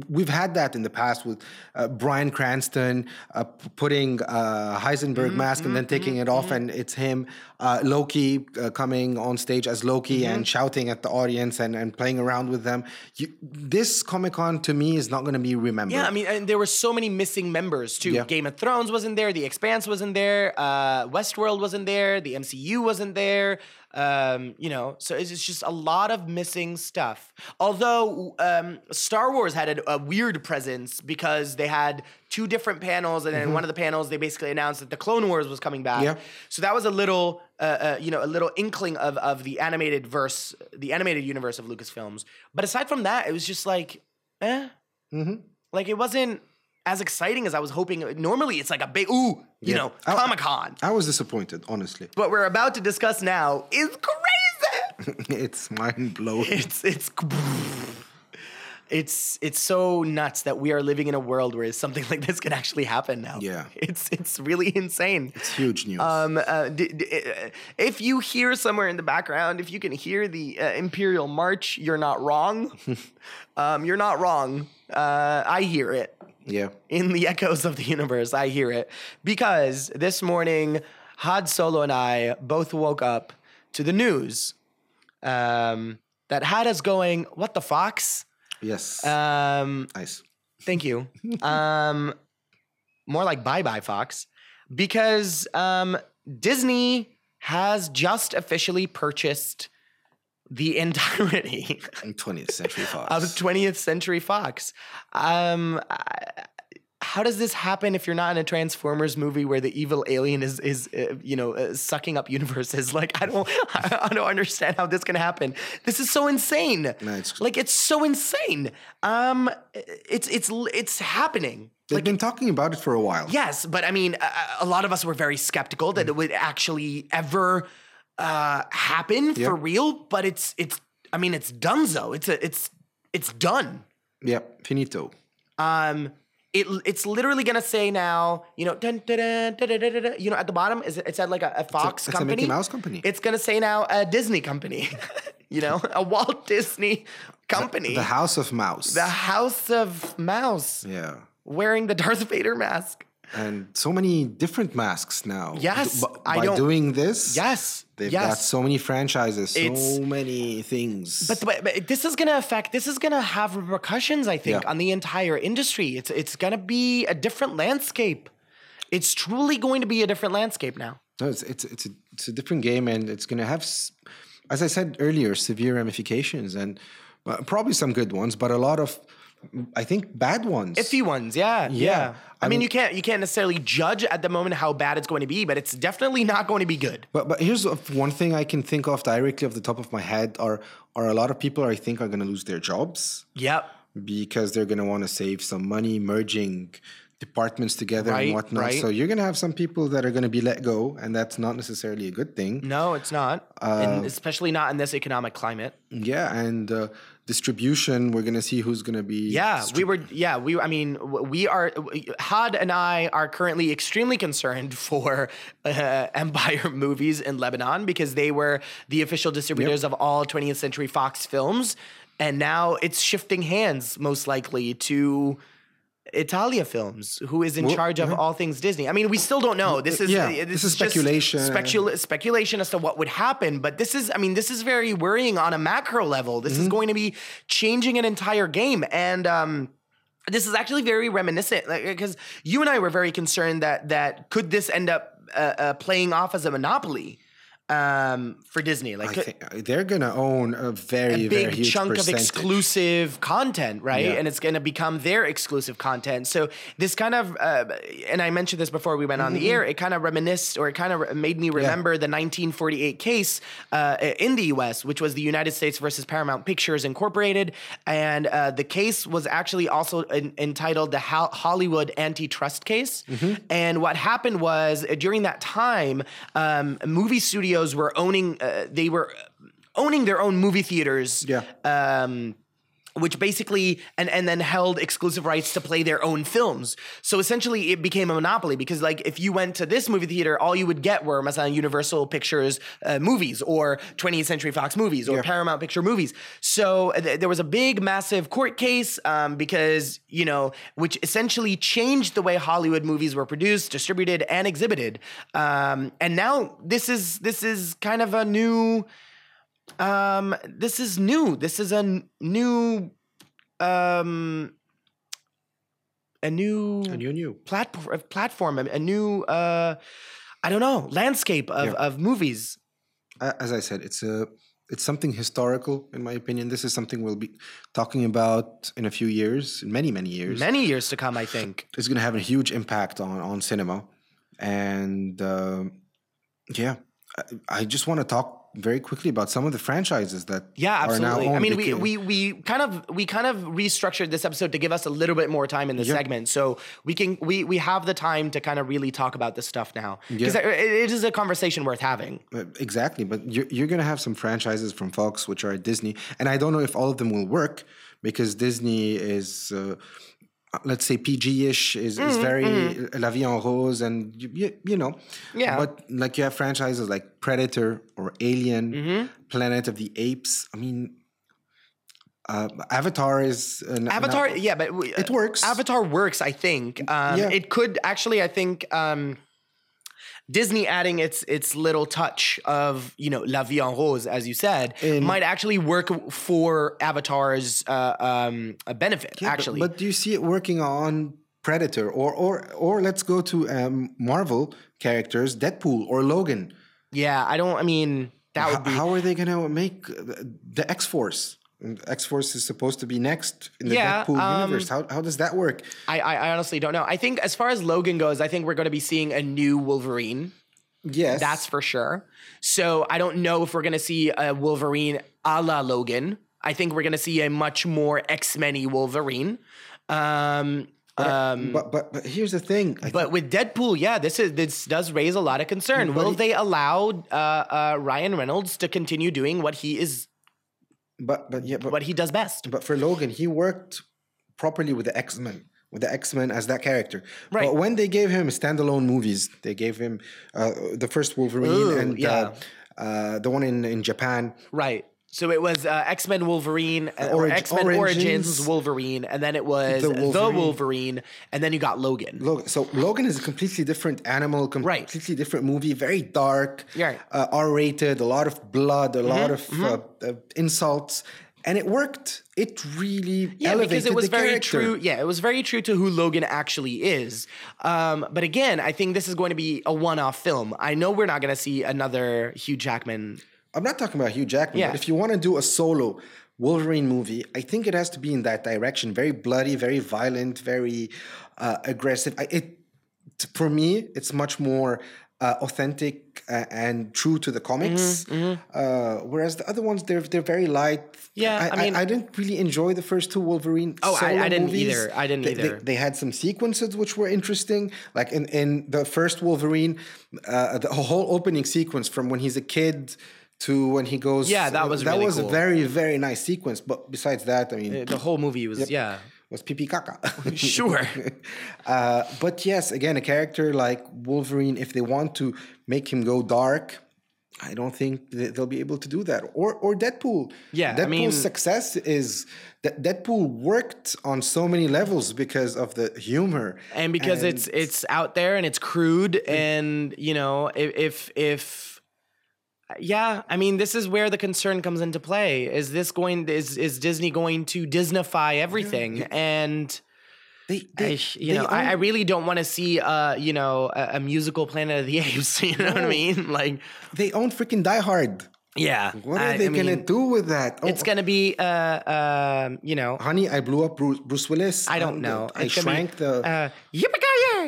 Speaker 2: We've had that in the past with uh, Bryan Cranston uh, putting uh, Heisenberg
Speaker 1: Mm-hmm,
Speaker 2: mask and then taking it off, and it's him, uh, Loki, uh, coming on stage as Loki
Speaker 1: Mm-hmm.
Speaker 2: and shouting at the audience and, and playing around with them. You, this Comic Con to me is not going to be remembered.
Speaker 1: Yeah, I mean, and there were so many missing members too.
Speaker 2: Yeah.
Speaker 1: Game of Thrones wasn't there, The Expanse wasn't there, uh, Westworld wasn't there, the MCU wasn't there. Um, you know, so it's it's just a lot of missing stuff. Although um, Star Wars had a, a weird presence because they had two different panels, and in one of the panels they basically announced that the Clone Wars was coming back.
Speaker 2: Yeah.
Speaker 1: So that was a little, uh, uh, you know, a little inkling of of the animated verse, the animated universe of Lucasfilms. But aside from that, it was just like, eh,
Speaker 2: Mm-hmm.
Speaker 1: like it wasn't as exciting as I was hoping. Normally, it's like a big, ooh, you
Speaker 2: Yeah.
Speaker 1: know, Comic Con.
Speaker 2: I was disappointed, honestly.
Speaker 1: What we're about to discuss now is crazy. <laughs>
Speaker 2: it's mind blowing.
Speaker 1: it's it's it's it's so nuts that we are living in a world where something like this can actually happen now.
Speaker 2: Yeah.
Speaker 1: it's it's really insane.
Speaker 2: It's huge news.
Speaker 1: Um, uh, d- d- uh, if you hear somewhere in the background, if you can hear the uh, Imperial March, you're not wrong. <laughs> um, you're not wrong. Uh, I hear it
Speaker 2: yeah.
Speaker 1: in the echoes of the universe. I hear it because this morning, Had Solo and I both woke up to the news um, that had us going, "What the fox?"
Speaker 2: Yes.
Speaker 1: Um,
Speaker 2: nice.
Speaker 1: Thank you. <laughs> Um, more like bye bye, Fox, because um, Disney has just officially purchased the entirety <laughs>
Speaker 2: 20th Century Fox.
Speaker 1: of 20th Century Fox. Um, I- how does this happen if you're not in a Transformers movie where the evil alien is is uh, you know uh, sucking up universes? <laughs> Like I don't I don't understand how this can happen. This is so insane.
Speaker 2: No, it's-
Speaker 1: like it's so insane. Um, it's it's it's happening.
Speaker 2: They've been talking about it for a while.
Speaker 1: Yes, but I mean, a, a lot of us were very skeptical that it would actually ever uh, happen for real. But it's it's I mean, it's donezo. It's a it's it's done.
Speaker 2: Yeah. Finito.
Speaker 1: Um, it it's literally gonna say now, you know, dun, dun, dun, dun, dun, dun, dun, you know, at the bottom is it, said like a, a Fox
Speaker 2: it's a
Speaker 1: company,
Speaker 2: Mickey Mouse company.
Speaker 1: It's gonna say now a Disney company, <laughs> you know, a Walt Disney company,
Speaker 2: The House of Mouse.
Speaker 1: the House of Mouse,
Speaker 2: yeah.
Speaker 1: wearing the Darth Vader mask.
Speaker 2: And so many different masks now.
Speaker 1: Yes,
Speaker 2: B-
Speaker 1: I
Speaker 2: by
Speaker 1: don't-
Speaker 2: doing this,
Speaker 1: Yes,
Speaker 2: they've
Speaker 1: yes.
Speaker 2: got so many franchises, so
Speaker 1: It's-
Speaker 2: many things.
Speaker 1: But, but, but this is gonna affect. This is gonna have repercussions. I think
Speaker 2: Yeah.
Speaker 1: on the entire industry. It's it's gonna be a different landscape. It's truly going to be a different landscape now.
Speaker 2: No, it's it's it's a, it's a different game, and it's going to have, as I said earlier, severe ramifications, and uh, probably some good ones, but a lot of, I think, bad ones.
Speaker 1: Iffy ones, yeah, yeah.
Speaker 2: Yeah,
Speaker 1: I,
Speaker 2: I
Speaker 1: mean,
Speaker 2: mean-
Speaker 1: you can't you can't necessarily judge at the moment how bad it's going to be, but it's definitely not going to be good.
Speaker 2: But but here's one thing I can think of directly off the top of my head are are a lot of people I think are going to lose their jobs
Speaker 1: Yep.
Speaker 2: because they're going to want to save some money merging departments together
Speaker 1: Right,
Speaker 2: and whatnot.
Speaker 1: right.
Speaker 2: So you're going to have some people that are going to be let go, and that's not necessarily a good thing.
Speaker 1: No, it's not,
Speaker 2: Uh,
Speaker 1: and especially not in this economic climate.
Speaker 2: Yeah, and uh, distribution, we're going to see who's going to be.
Speaker 1: Yeah, we were. Yeah, we. I mean, we are. Had and I are currently extremely concerned <laughs> for uh, Empire <laughs> movies in Lebanon because they were the official distributors of all 20th Century Fox films, and now it's shifting hands most likely to. Italia Films, who is in
Speaker 2: Well,
Speaker 1: charge of
Speaker 2: yeah.
Speaker 1: all things Disney. I mean, we still don't know. This is
Speaker 2: yeah,
Speaker 1: uh,
Speaker 2: this is speculation.
Speaker 1: specula- speculation as to what would happen. But this is, I mean, this is very worrying on a macro level. This is
Speaker 2: Mm-hmm.
Speaker 1: going to be changing an entire game, and um, this is actually very reminiscent because you and I were very concerned that that could this end up uh, uh, playing off as a monopoly um, for Disney, like
Speaker 2: I think they're going to own a very,
Speaker 1: a
Speaker 2: very
Speaker 1: big
Speaker 2: huge
Speaker 1: chunk of exclusive content, right?
Speaker 2: Yeah.
Speaker 1: And it's going to become their exclusive content. So this kind of, uh, and I mentioned this before we went on
Speaker 2: Mm-hmm.
Speaker 1: the air. It kind of reminisced, or it kind of made me remember the 1948 case uh, in the U.S., which was the United States versus Paramount Pictures Incorporated, and uh, the case was actually also en- entitled the Ho- Hollywood Antitrust Case.
Speaker 2: Mm-hmm.
Speaker 1: And what happened was uh, during that time, um, movie studios were owning, uh, they were owning their own movie theaters.
Speaker 2: Yeah.
Speaker 1: Um, which basically and and then held exclusive rights to play their own films. So essentially, it became a monopoly because like if you went to this movie theater, all you would get were مثلا Universal Pictures uh, movies or 20th Century Fox movies or Paramount Picture movies. So uh, th- there was a big, massive court case um, because you know which essentially changed the way Hollywood movies were produced, distributed, and exhibited. Um, and now this is this is kind of a new um this is new this is a n- new um a new
Speaker 2: And you knew.
Speaker 1: platform platform a, a new uh i don't know landscape of,
Speaker 2: Yeah.
Speaker 1: of movies
Speaker 2: as I said, it's a it's something historical in my opinion. This is something we'll be talking about in a few years, in many many years.
Speaker 1: Many years to come, I think.
Speaker 2: It's going to have a huge impact on on cinema, and uh, yeah, I, I just want to talk very quickly about some of the franchises that
Speaker 1: Yeah,
Speaker 2: are now
Speaker 1: absolutely. I mean, we, we we kind of we kind of restructured this episode to give us a little bit more time in the segment, so we can we we have the time to kind of really talk about this stuff now because
Speaker 2: Yeah.
Speaker 1: it, it is a conversation worth having.
Speaker 2: Uh, Exactly, but you're, you're going to have some franchises from Fox which are at Disney, and I don't know if all of them will work because Disney is, uh, let's say, PG-ish, is, is very La Vie en Rose, and you, you, you know,
Speaker 1: Yeah.
Speaker 2: But like you have franchises like Predator or Alien, Planet of the Apes. I mean, uh, Avatar is an,
Speaker 1: Avatar,
Speaker 2: an-
Speaker 1: yeah, but we,
Speaker 2: It works.
Speaker 1: Avatar works, I think. Um,
Speaker 2: Yeah.
Speaker 1: It could actually, I think. Um, Disney adding its its little touch of you know La Vie en Rose, as you said,
Speaker 2: In-
Speaker 1: might actually work for Avatar's uh, um, a benefit.
Speaker 2: Yeah,
Speaker 1: actually,
Speaker 2: but, do you see it working on Predator or or or let's go to um, Marvel characters, Deadpool or Logan?
Speaker 1: yeah, I don't. I mean, that
Speaker 2: How,
Speaker 1: would be
Speaker 2: how are they going to make the, the X Force? X Force is supposed to be next in the
Speaker 1: Yeah,
Speaker 2: Deadpool
Speaker 1: um,
Speaker 2: universe. How how does that work?
Speaker 1: I, I I honestly don't know. I think as far as Logan goes, I think we're going to be seeing a new Wolverine.
Speaker 2: Yes,
Speaker 1: That's for sure. So I don't know if we're going to see a Wolverine a la Logan. I think we're going to see a much more X Men Wolverine. Um, um,
Speaker 2: but but but here's the thing. I
Speaker 1: but with Deadpool, yeah, this is this does raise a lot of concern. Will
Speaker 2: he-
Speaker 1: they allow uh, uh, Ryan Reynolds to continue doing what he is
Speaker 2: but but yeah, but,
Speaker 1: what he does best?
Speaker 2: but for Logan, he worked properly with the X Men. With the X Men as that character,
Speaker 1: Right.
Speaker 2: But when they gave him standalone movies, they gave him uh, the first Wolverine
Speaker 1: Ooh,
Speaker 2: and
Speaker 1: yeah.
Speaker 2: uh, uh, the one in in Japan.
Speaker 1: Right. So it was uh, X Men Wolverine uh, or
Speaker 2: Orig-
Speaker 1: X Men Origins.
Speaker 2: Origins.
Speaker 1: Wolverine, and then it was
Speaker 2: The
Speaker 1: the
Speaker 2: Wolverine.
Speaker 1: Wolverine. and then you got Logan.
Speaker 2: Logan. So Logan is a completely different animal,
Speaker 1: Right.
Speaker 2: completely different movie, very dark,
Speaker 1: Yeah.
Speaker 2: uh, R-rated, a lot of blood, a lot of
Speaker 1: Mm-hmm.
Speaker 2: uh, uh, insults, and it worked. It really
Speaker 1: Yeah,
Speaker 2: elevated
Speaker 1: because it was
Speaker 2: the
Speaker 1: very
Speaker 2: character.
Speaker 1: true. Yeah, it was very true to who Logan actually is. Um, but again, I think this is going to be a one-off film. I know we're not going to see another Hugh Jackman.
Speaker 2: I'm not talking about Hugh Jackman,
Speaker 1: Yeah.
Speaker 2: but if you want to do a solo Wolverine movie, I think it has to be in that direction. Very bloody, very violent, very uh, aggressive. I, it for me, it's much more uh, authentic uh, and true to the comics. Uh, whereas the other ones, they're they're very light.
Speaker 1: Mm-hmm, Yeah, I
Speaker 2: I,
Speaker 1: mean-
Speaker 2: I, didn't really enjoy the first two Wolverine.
Speaker 1: Oh, I- I didn't
Speaker 2: movies.
Speaker 1: either. I didn't
Speaker 2: They- they-
Speaker 1: either.
Speaker 2: They, had some sequences which were interesting, like in in the first Wolverine, uh, the whole opening sequence from when he's a kid. To when he goes,
Speaker 1: Yeah, that was
Speaker 2: that
Speaker 1: really
Speaker 2: was
Speaker 1: cool.
Speaker 2: a very very nice sequence. But besides that, I mean,
Speaker 1: The whole movie was yeah.
Speaker 2: was pipi caca. <laughs>
Speaker 1: Sure. <laughs>
Speaker 2: uh, but yes, again, a character like Wolverine, if they want to make him go dark, I don't think they'll be able to do that. Or or Deadpool.
Speaker 1: Yeah, I
Speaker 2: Deadpool's
Speaker 1: mean-
Speaker 2: success is that Deadpool worked on so many levels because of the humor
Speaker 1: and because it's it's out there and it's crude and you know if if if yeah i mean this is where the concern comes into play is this going is is disney going to disneyfy everything and
Speaker 2: they, they,
Speaker 1: I, you know I, I really don't want to see uh you know a, a musical planet of the apes <laughs> you know what i mean like
Speaker 2: they own freaking Die Hard.
Speaker 1: yeah
Speaker 2: What are
Speaker 1: I-
Speaker 2: they
Speaker 1: I
Speaker 2: gonna do with that? Oh,
Speaker 1: it's gonna be uh um you know
Speaker 2: honey, I blew up Bruce, Bruce Willis.
Speaker 1: i don't know
Speaker 2: I
Speaker 1: It's gonna be,
Speaker 2: shrank the.
Speaker 1: uh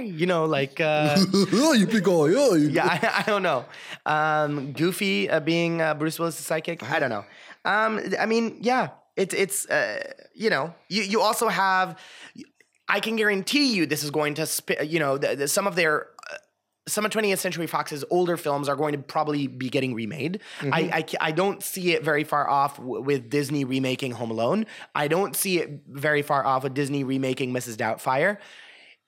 Speaker 1: you know like uh <laughs>
Speaker 2: you guy, yeah, you-
Speaker 1: yeah, I, <laughs> I don't know. Um, Goofy uh, being uh, Bruce Willis' sidekick. I don't know. Um, I mean, yeah, it's it's uh, you know, you you also have. I can guarantee you, this is going to sp- you know, the, the, some of their. Uh, some of 20th Century Fox's older films are going to probably be getting remade. I, I ca- I don't see it very far off w- with Disney remaking Home Alone. I don't see it very far off with Disney remaking Mrs. Doubtfire.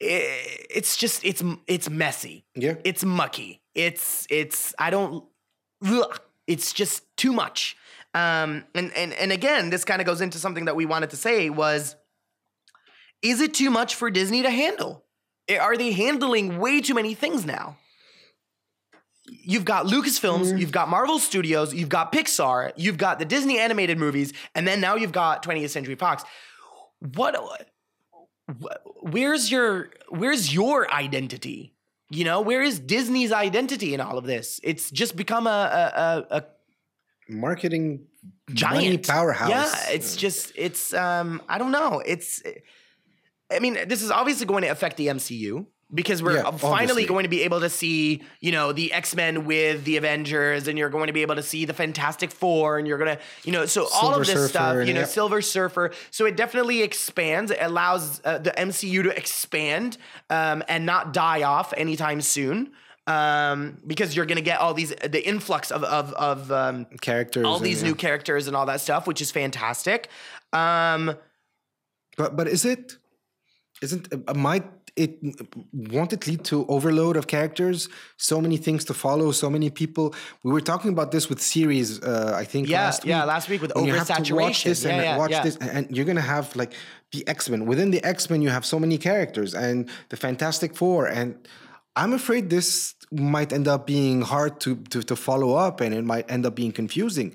Speaker 1: It's just it's it's messy
Speaker 2: Yeah.
Speaker 1: it's mucky. It's it's I don't ugh, it's just too much. Um and and and again, this kind of goes into something that we wanted to say was is it too much for Disney to handle? Are they handling way too many things now? You've got Lucasfilms, you've got Marvel Studios, you've got Pixar, you've got the Disney animated movies, and then now you've got 20th Century Fox. What wh- where's your where's your identity? You know, where is Disney's identity in all of this? It's just become a a, a, a
Speaker 2: marketing
Speaker 1: giant
Speaker 2: powerhouse.
Speaker 1: Yeah, it's just it's um I don't know. It's I mean, this is obviously going to affect the MCU because we're
Speaker 2: Yeah,
Speaker 1: finally
Speaker 2: obviously.
Speaker 1: going to be able to see, you know, the X-Men with the Avengers and you're going to be able to see the Fantastic 4 and you're going to, you know, so all of this
Speaker 2: Surfer,
Speaker 1: stuff, you know,
Speaker 2: yeah.
Speaker 1: Silver Surfer. So it definitely expands, it allows uh, the MCU to expand um, and not die off anytime soon. Um, because you're gonna get all these the influx of of of um,
Speaker 2: characters.
Speaker 1: all
Speaker 2: and,
Speaker 1: these
Speaker 2: yeah.
Speaker 1: new characters and all that stuff, which is fantastic. Um,
Speaker 2: But but is it isn't uh, might it won't it lead to overload of characters? So many things to follow, so many people. We were talking about this with series. Uh, I think
Speaker 1: Yeah,
Speaker 2: last
Speaker 1: yeah,
Speaker 2: week.
Speaker 1: last week with
Speaker 2: when you have to watch
Speaker 1: oversaturation.
Speaker 2: this and
Speaker 1: Yeah,
Speaker 2: watch
Speaker 1: yeah.
Speaker 2: this, and you're gonna have like the X Men. Within the X Men, you have so many characters, and the Fantastic Four, and I'm afraid this might end up being hard to to, to follow up, and it might end up being confusing.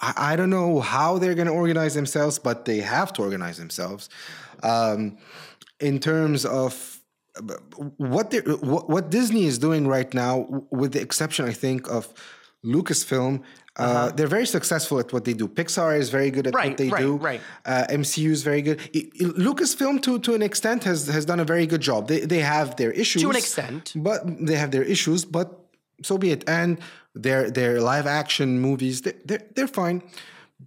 Speaker 2: I, I don't know how they're going to organize themselves, but they have to organize themselves. Um, in terms of what they what, what Disney is doing right now, with the exception, I think, of Lucasfilm, uh, they're very successful at what they do. Pixar is very good at.
Speaker 1: Right,
Speaker 2: what they
Speaker 1: right,
Speaker 2: do.
Speaker 1: right.
Speaker 2: Uh, MCU is very good. Lucasfilm, to to an extent, has has done a very good job. They they have their issues to
Speaker 1: an extent.
Speaker 2: but they have their issues. But so be it. And their their live action movies, they, they're they're fine.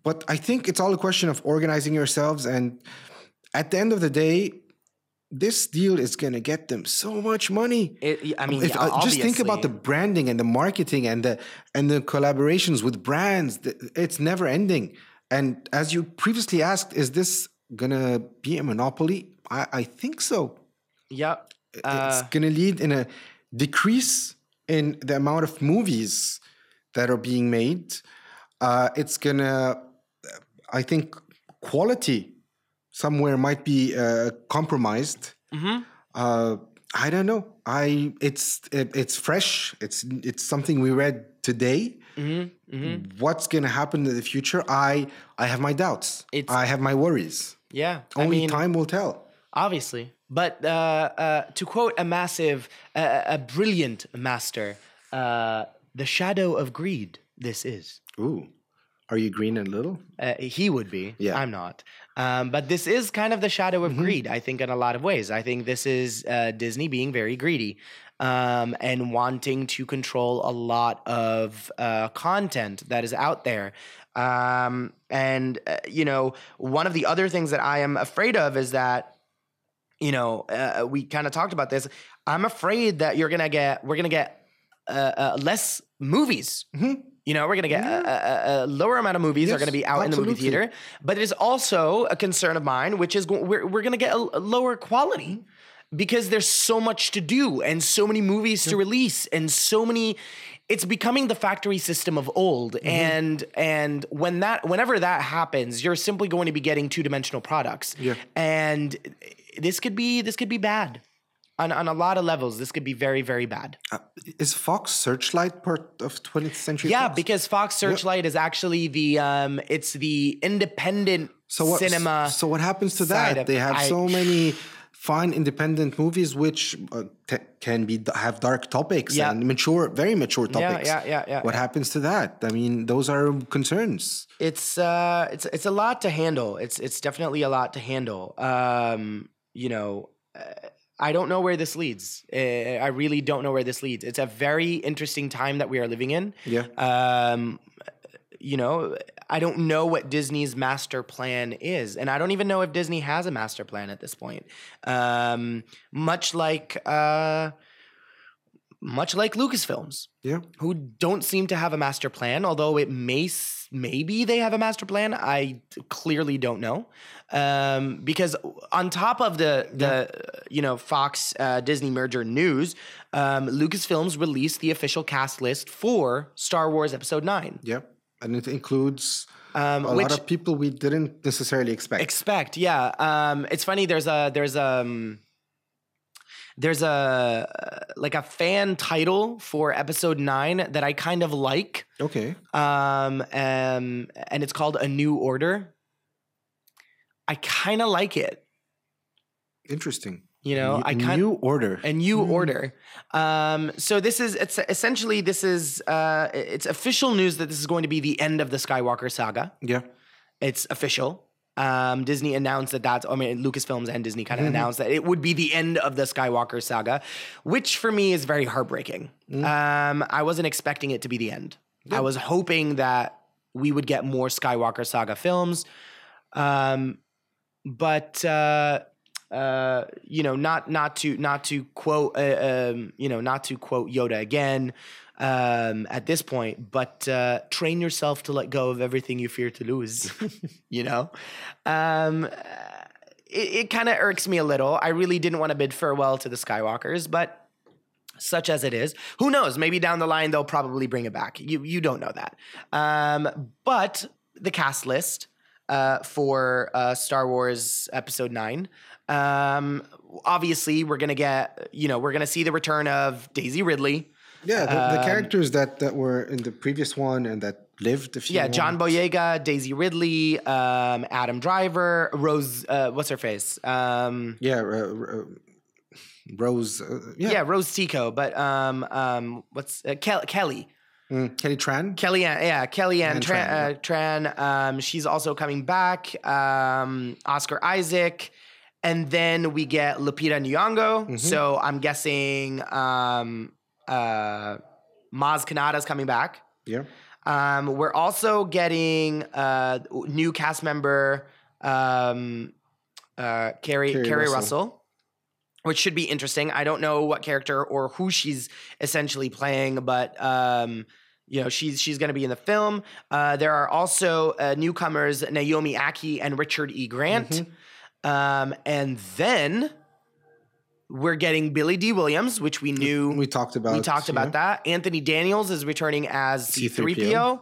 Speaker 2: But I think it's all a question of organizing yourselves. And at the end of the day, this deal is going to get them so much money.
Speaker 1: It- I mean,
Speaker 2: If-
Speaker 1: yeah,
Speaker 2: uh, just think about the branding and the marketing and the and the collaborations with brands. It's never ending. And as you previously asked, is this gonna be a monopoly? I, I think so.
Speaker 1: Yep.
Speaker 2: it's
Speaker 1: Uh,
Speaker 2: gonna lead in a decrease in the amount of movies that are being made. Uh, it's gonna, I think, quality somewhere might be uh, compromised. Uh, I don't know. I it's it, it's fresh. It's it's something we read today. What's gonna happen in the future? I I have my doubts.
Speaker 1: It's-
Speaker 2: I have my worries.
Speaker 1: yeah. I
Speaker 2: Only
Speaker 1: mean,
Speaker 2: time will tell.
Speaker 1: obviously. But uh, uh, to quote a massive, uh, a brilliant master, uh, the shadow of greed. This is.
Speaker 2: Ooh, are you green and little?
Speaker 1: Uh, he would be.
Speaker 2: Yeah.
Speaker 1: I'm not. Um, but this is kind of the shadow of greed, I think, in a lot of ways. I think this is uh, Disney being very greedy um, and wanting to control a lot of uh, content that is out there. Um, and, uh, you know, one of the other things that I am afraid of is that, you know, uh, we kind of talked about this. I'm afraid that you're going to get, we're going to get uh, uh, less movies. You know, we're going to get a, a, a lower amount of movies are going to be out in the movie theater. But it is also a concern of mine, which is we're, we're going to get a, a lower quality because there's so much to do and so many movies to release and so many it's becoming the factory system of old
Speaker 2: Mm-hmm.
Speaker 1: and and when that whenever that happens you're simply going to be getting two-dimensional products
Speaker 2: Yeah.
Speaker 1: and this could be this could be bad on, on a lot of levels this could be very very bad
Speaker 2: Uh, is Fox Searchlight part of 20th Century
Speaker 1: yeah
Speaker 2: Fox?
Speaker 1: because fox searchlight is actually the um it's the independent
Speaker 2: so what,
Speaker 1: cinema
Speaker 2: So what happens to that? They have
Speaker 1: I-
Speaker 2: so many fine independent movies which uh, can be have dark topics
Speaker 1: Yeah.
Speaker 2: and mature, very mature
Speaker 1: Yeah,
Speaker 2: topics.
Speaker 1: yeah, yeah, yeah,
Speaker 2: What
Speaker 1: yeah.
Speaker 2: happens to that? I mean, those are concerns.
Speaker 1: it's uh it's it's a lot to handle it's it's definitely a lot to handle um you know uh, I don't know where this leads. Uh, I really don't know where this leads. It's a very interesting time that we are living in.
Speaker 2: Yeah.
Speaker 1: Um, you know, I don't know what Disney's master plan is, and I don't even know if Disney has a master plan at this point. Um, much like, uh, much like Lucasfilms
Speaker 2: Yeah.
Speaker 1: who don't seem to have a master plan, although it may maybe they have a master plan. I clearly don't know, um, because on top of the the you know Fox uh, Disney merger news, um, Lucasfilms released the official cast list for Star Wars Episode Nine.
Speaker 2: Yeah. And it includes
Speaker 1: Um,
Speaker 2: a
Speaker 1: which
Speaker 2: lot of people we didn't necessarily expect.
Speaker 1: expect, yeah. Um, it's funny. There's a there's um there's a like a fan title for Episode Nine that I kind of like.
Speaker 2: okay.
Speaker 1: um, um, and it's called A New Order. I kind of like it.
Speaker 2: Interesting.
Speaker 1: You know,
Speaker 2: a
Speaker 1: I kind
Speaker 2: new order.
Speaker 1: a new order. Um, so this is it's essentially this is uh, it's official news that this is going to be the end of the Skywalker saga.
Speaker 2: yeah.
Speaker 1: It's official. Um, Disney announced that that's I mean Lucasfilms and Disney kind of announced that it would be the end of the Skywalker saga, which for me is very heartbreaking. Um, I wasn't expecting it to be the end. I was hoping that we would get more Skywalker saga films. Um, but uh, uh, you know, not not to not to quote uh, um, you know not to quote Yoda again um, at this point, but uh, train yourself to let go of everything you fear to lose. <laughs> you know, um, it, it kind of irks me a little. I really didn't want to bid farewell to the Skywalkers, but such as it is. Who knows? Maybe down the line they'll probably bring it back. You you don't know that. Um, but the cast list uh, for uh, Star Wars Episode Nine. Um, obviously, we're gonna get you know we're gonna see the return of Daisy Ridley.
Speaker 2: Yeah, the,
Speaker 1: Um,
Speaker 2: the characters that, that were in the previous one and that lived a few
Speaker 1: Yeah, John Boyega, Daisy Ridley, um, Adam Driver, Rose. Uh, what's her face? Um,
Speaker 2: Yeah, uh, uh, Rose. Uh, yeah,
Speaker 1: yeah. Rose Tico, but um, um, what's uh, Kel- Kelly?
Speaker 2: Mm, Kelly Tran.
Speaker 1: Kellyanne, yeah, Kellyanne
Speaker 2: And
Speaker 1: Tran.
Speaker 2: Tran,
Speaker 1: uh, Tran um, she's also coming back. Um, Oscar Isaac, and then we get Lupita Nyong'o.
Speaker 2: Mm-hmm.
Speaker 1: So I'm guessing um, uh, Maz Kanata's coming back.
Speaker 2: Yeah.
Speaker 1: Um, we're also getting uh, new cast member um, uh, Keri
Speaker 2: Keri
Speaker 1: Keri Russell.
Speaker 2: Russell.
Speaker 1: which should be interesting. I don't know what character or who she's essentially playing, but um, you know she's she's going to be in the film. Uh, there are also uh, newcomers Naomi Ackie and Richard E. Grant,
Speaker 2: Mm-hmm.
Speaker 1: um, and then we're getting Billy Dee Williams, which we knew
Speaker 2: We talked about.
Speaker 1: we talked about
Speaker 2: yeah.
Speaker 1: that. Anthony Daniels is returning as C3PO.
Speaker 2: C-3PO.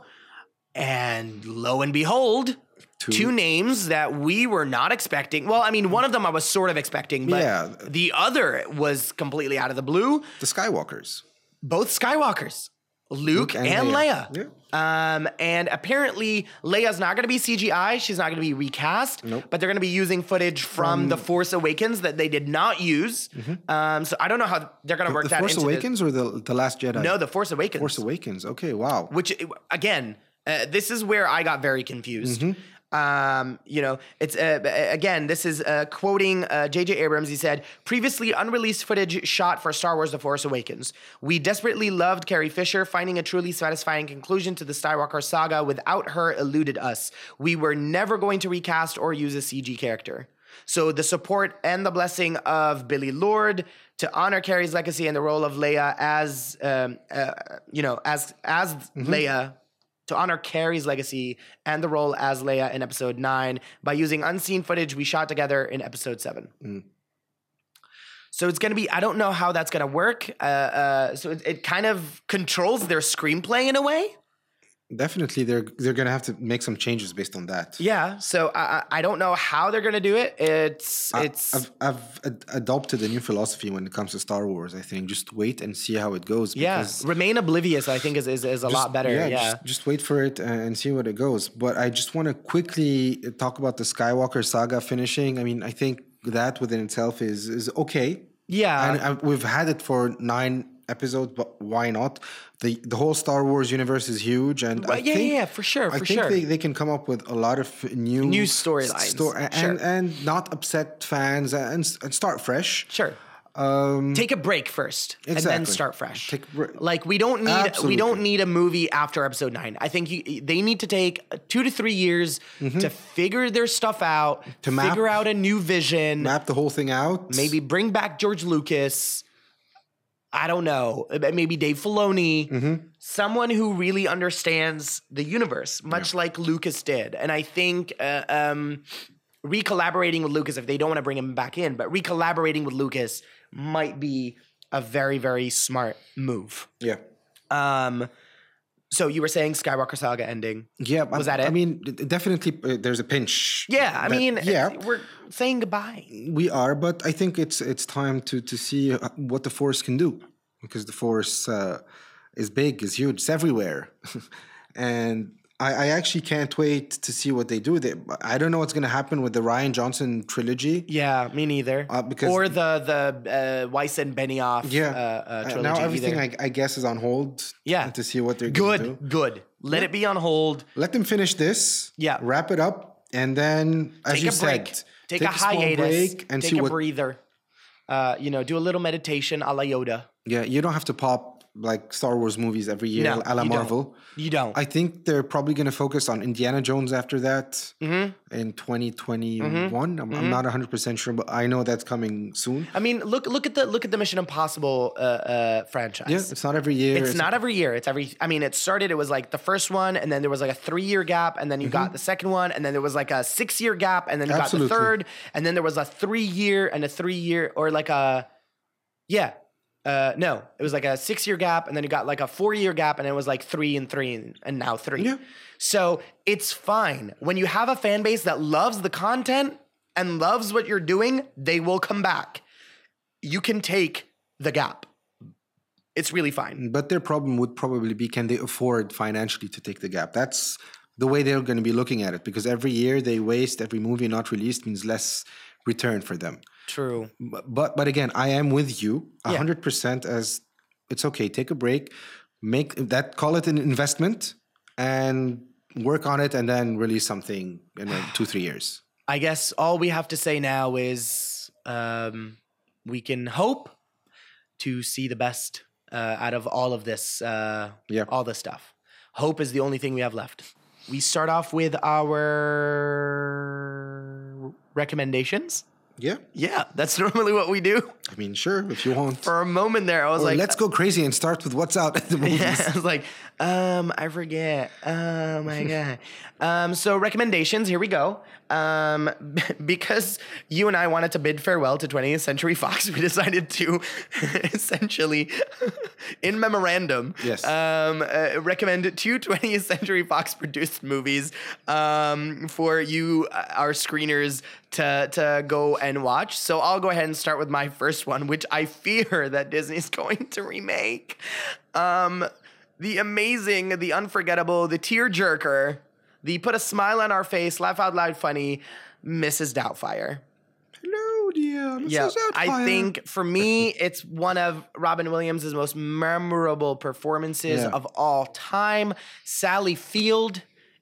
Speaker 1: And lo and behold,
Speaker 2: Two.
Speaker 1: two names that we were not expecting. Well, I mean, one of them I was sort of expecting, but
Speaker 2: Yeah.
Speaker 1: the other was completely out of the blue.
Speaker 2: The Skywalkers.
Speaker 1: Both Skywalkers, Luke, and, Leia.
Speaker 2: Yeah.
Speaker 1: Um, and apparently, Leia's not going to be CGI. She's not going to be recast.
Speaker 2: Nope.
Speaker 1: But they're going to be using footage from, The Force Awakens that they did not use. Um, so I don't know how they're going to work
Speaker 2: Mm-hmm. The
Speaker 1: that
Speaker 2: Force Awakens or the the Last Jedi?
Speaker 1: No, The Force Awakens.
Speaker 2: Force Awakens. Okay, wow.
Speaker 1: which again, uh, this is where I got very confused. Um, you know, it's uh, again, this is uh, quoting uh, J.J. Abrams. He said, "Previously unreleased footage shot for Star Wars: The Force Awakens. We desperately loved Carrie Fisher. Finding a truly satisfying conclusion to the Skywalker saga without her eluded us. We were never going to recast or use a CG character." So the support and the blessing of Billie Lourd to honor Carrie's legacy and the role of Leia as, um, uh, you know, as as Leia, to honor Carrie's legacy and the role as Leia in Episode Nine by using unseen footage we shot together in Episode Seven. So it's going to be, I don't know how that's going to work. Uh, uh, so it, it kind of controls their screenplay in a way.
Speaker 2: Definitely, they're they're gonna have to make some changes based on that.
Speaker 1: Yeah. So I, I I don't know how they're going to do it. It's,
Speaker 2: I-
Speaker 1: it's,
Speaker 2: I've, I've ad- adopted a new philosophy when it comes to Star Wars. I think just wait and see how it goes.
Speaker 1: yeah. Remain oblivious, I think, is, is, is a lot
Speaker 2: just-
Speaker 1: better. Yeah.
Speaker 2: Just, just wait for it and see what it goes. But I just want to quickly talk about the Skywalker saga finishing. I mean, I think that within itself is is okay.
Speaker 1: yeah.
Speaker 2: and uh, we've had it for nine episodes, but why not? the The whole Star Wars universe is huge, and I
Speaker 1: yeah,
Speaker 2: think,
Speaker 1: yeah, yeah, for sure,
Speaker 2: I
Speaker 1: for
Speaker 2: think
Speaker 1: sure.
Speaker 2: they, they can come up with a lot of new
Speaker 1: New storylines,
Speaker 2: sto- and
Speaker 1: sure.
Speaker 2: and not upset fans and, and start fresh.
Speaker 1: Sure.
Speaker 2: Um,
Speaker 1: Take a break first and then start fresh.
Speaker 2: Take.
Speaker 1: Like we don't need we don't need a movie after episode 9. I think you, they need to take 2 to 3 years to figure their stuff out,
Speaker 2: Mm-hmm. To map-
Speaker 1: figure out a new vision,
Speaker 2: map the whole thing out.
Speaker 1: maybe bring back George Lucas. I don't know. uh, Maybe Dave Filoni,
Speaker 2: Mm-hmm.
Speaker 1: someone who really understands the universe, much like Lucas did. And I think uh, um, re-collaborating with Lucas, if they don't want to bring him back in, but re-collaborating with Lucas might be a very, very smart move.
Speaker 2: yeah.
Speaker 1: Um, so you were saying Skywalker Saga ending.
Speaker 2: Yeah,
Speaker 1: Was
Speaker 2: I,
Speaker 1: that
Speaker 2: I mean, definitely, uh, there's a pinch.
Speaker 1: Yeah, I
Speaker 2: that-
Speaker 1: mean,
Speaker 2: yeah,
Speaker 1: we're saying goodbye.
Speaker 2: we are, but I think it's it's time to to see uh, what the force can do because the force uh, is big, is huge, it's everywhere, <laughs> and I, I actually can't wait to see what they do. They, I don't know what's going to happen with the Rian Johnson trilogy.
Speaker 1: Yeah, me neither.
Speaker 2: Uh, because-
Speaker 1: or the the uh, Weiss and Benioff
Speaker 2: Yeah.
Speaker 1: uh, uh,
Speaker 2: Uh,
Speaker 1: trilogy.
Speaker 2: now everything. I, I guess is on hold.
Speaker 1: Yeah.
Speaker 2: To see what they're going to do.
Speaker 1: good, good. Let it be on hold.
Speaker 2: Let them finish this.
Speaker 1: Yeah.
Speaker 2: Wrap it up, and then, as
Speaker 1: Take
Speaker 2: you
Speaker 1: a break.
Speaker 2: said,
Speaker 1: Take, a
Speaker 2: small
Speaker 1: hiatus.
Speaker 2: break and
Speaker 1: take
Speaker 2: see
Speaker 1: a
Speaker 2: what.
Speaker 1: breather. Uh, you know, do a little meditation a la Yoda.
Speaker 2: Yeah, you don't have to pop like Star Wars movies every year,
Speaker 1: No,
Speaker 2: a la
Speaker 1: you don't.
Speaker 2: Marvel.
Speaker 1: You don't.
Speaker 2: I think they're probably going to focus on Indiana Jones after that
Speaker 1: Mm-hmm.
Speaker 2: in 2021. I'm, I'm not 100% sure, but I know that's coming soon.
Speaker 1: I mean, look look at the look at the Mission Impossible uh, uh, franchise.
Speaker 2: Yeah, it's not every year.
Speaker 1: It's not every year. It's every. I mean, it started. It was like the first one, and then there was like a three-year gap, and then you got the second one, and then there was like a six-year gap, and then you
Speaker 2: Mm-hmm. Absolutely.
Speaker 1: got the third, and then there was a three-year and a three-year, or like a, yeah, uh, no, it was like a six-year gap, and then you got like a four-year gap, and it was like three and three, and, and now three.
Speaker 2: Yeah.
Speaker 1: So it's fine when you have a fan base that loves the content and loves what you're doing. They will come back. You can take the gap. It's really fine.
Speaker 2: But their problem would probably be can they afford financially to take the gap? That's the way they're going to be looking at it because every year they waste, every movie not released means less return for them.
Speaker 1: True.
Speaker 2: But but, again, I am with you
Speaker 1: Yeah.
Speaker 2: hundred percent. As it's okay, take a break, make that call it an investment, and work on it, and then release something in like two three years.
Speaker 1: I guess all we have to say now is um, we can hope to see the best uh, out of all of this, uh,
Speaker 2: Yeah.
Speaker 1: all this stuff. Hope is the only thing we have left. We start off with our recommendations.
Speaker 2: Yeah,
Speaker 1: Yeah, that's <laughs> normally what we do.
Speaker 2: I mean, sure, if you want.
Speaker 1: For a moment there, I was
Speaker 2: Or
Speaker 1: like,
Speaker 2: let's go crazy and start with what's out at the <laughs> movies.
Speaker 1: Yeah, I was like, um, I forget. Oh my god. Um, so recommendations. Here we go. Um, <laughs> because you and I wanted to bid farewell to 20th Century Fox, <laughs> we decided to <laughs> essentially, in memorandum,
Speaker 2: Yes.
Speaker 1: um, uh, recommend two 20th Century Fox produced movies um, for you, uh, our screeners, to to go and watch. So I'll go ahead and start with my first one, which I fear that Disney's going to remake. Um, the amazing, the unforgettable, the tearjerker, the put a smile on our face, laugh out loud funny, Mrs. Doubtfire.
Speaker 2: Hello, dear. Mrs.
Speaker 1: Yeah, I think for me, it's one of Robin Williams' most memorable performances
Speaker 2: Yeah.
Speaker 1: of all time. Sally Field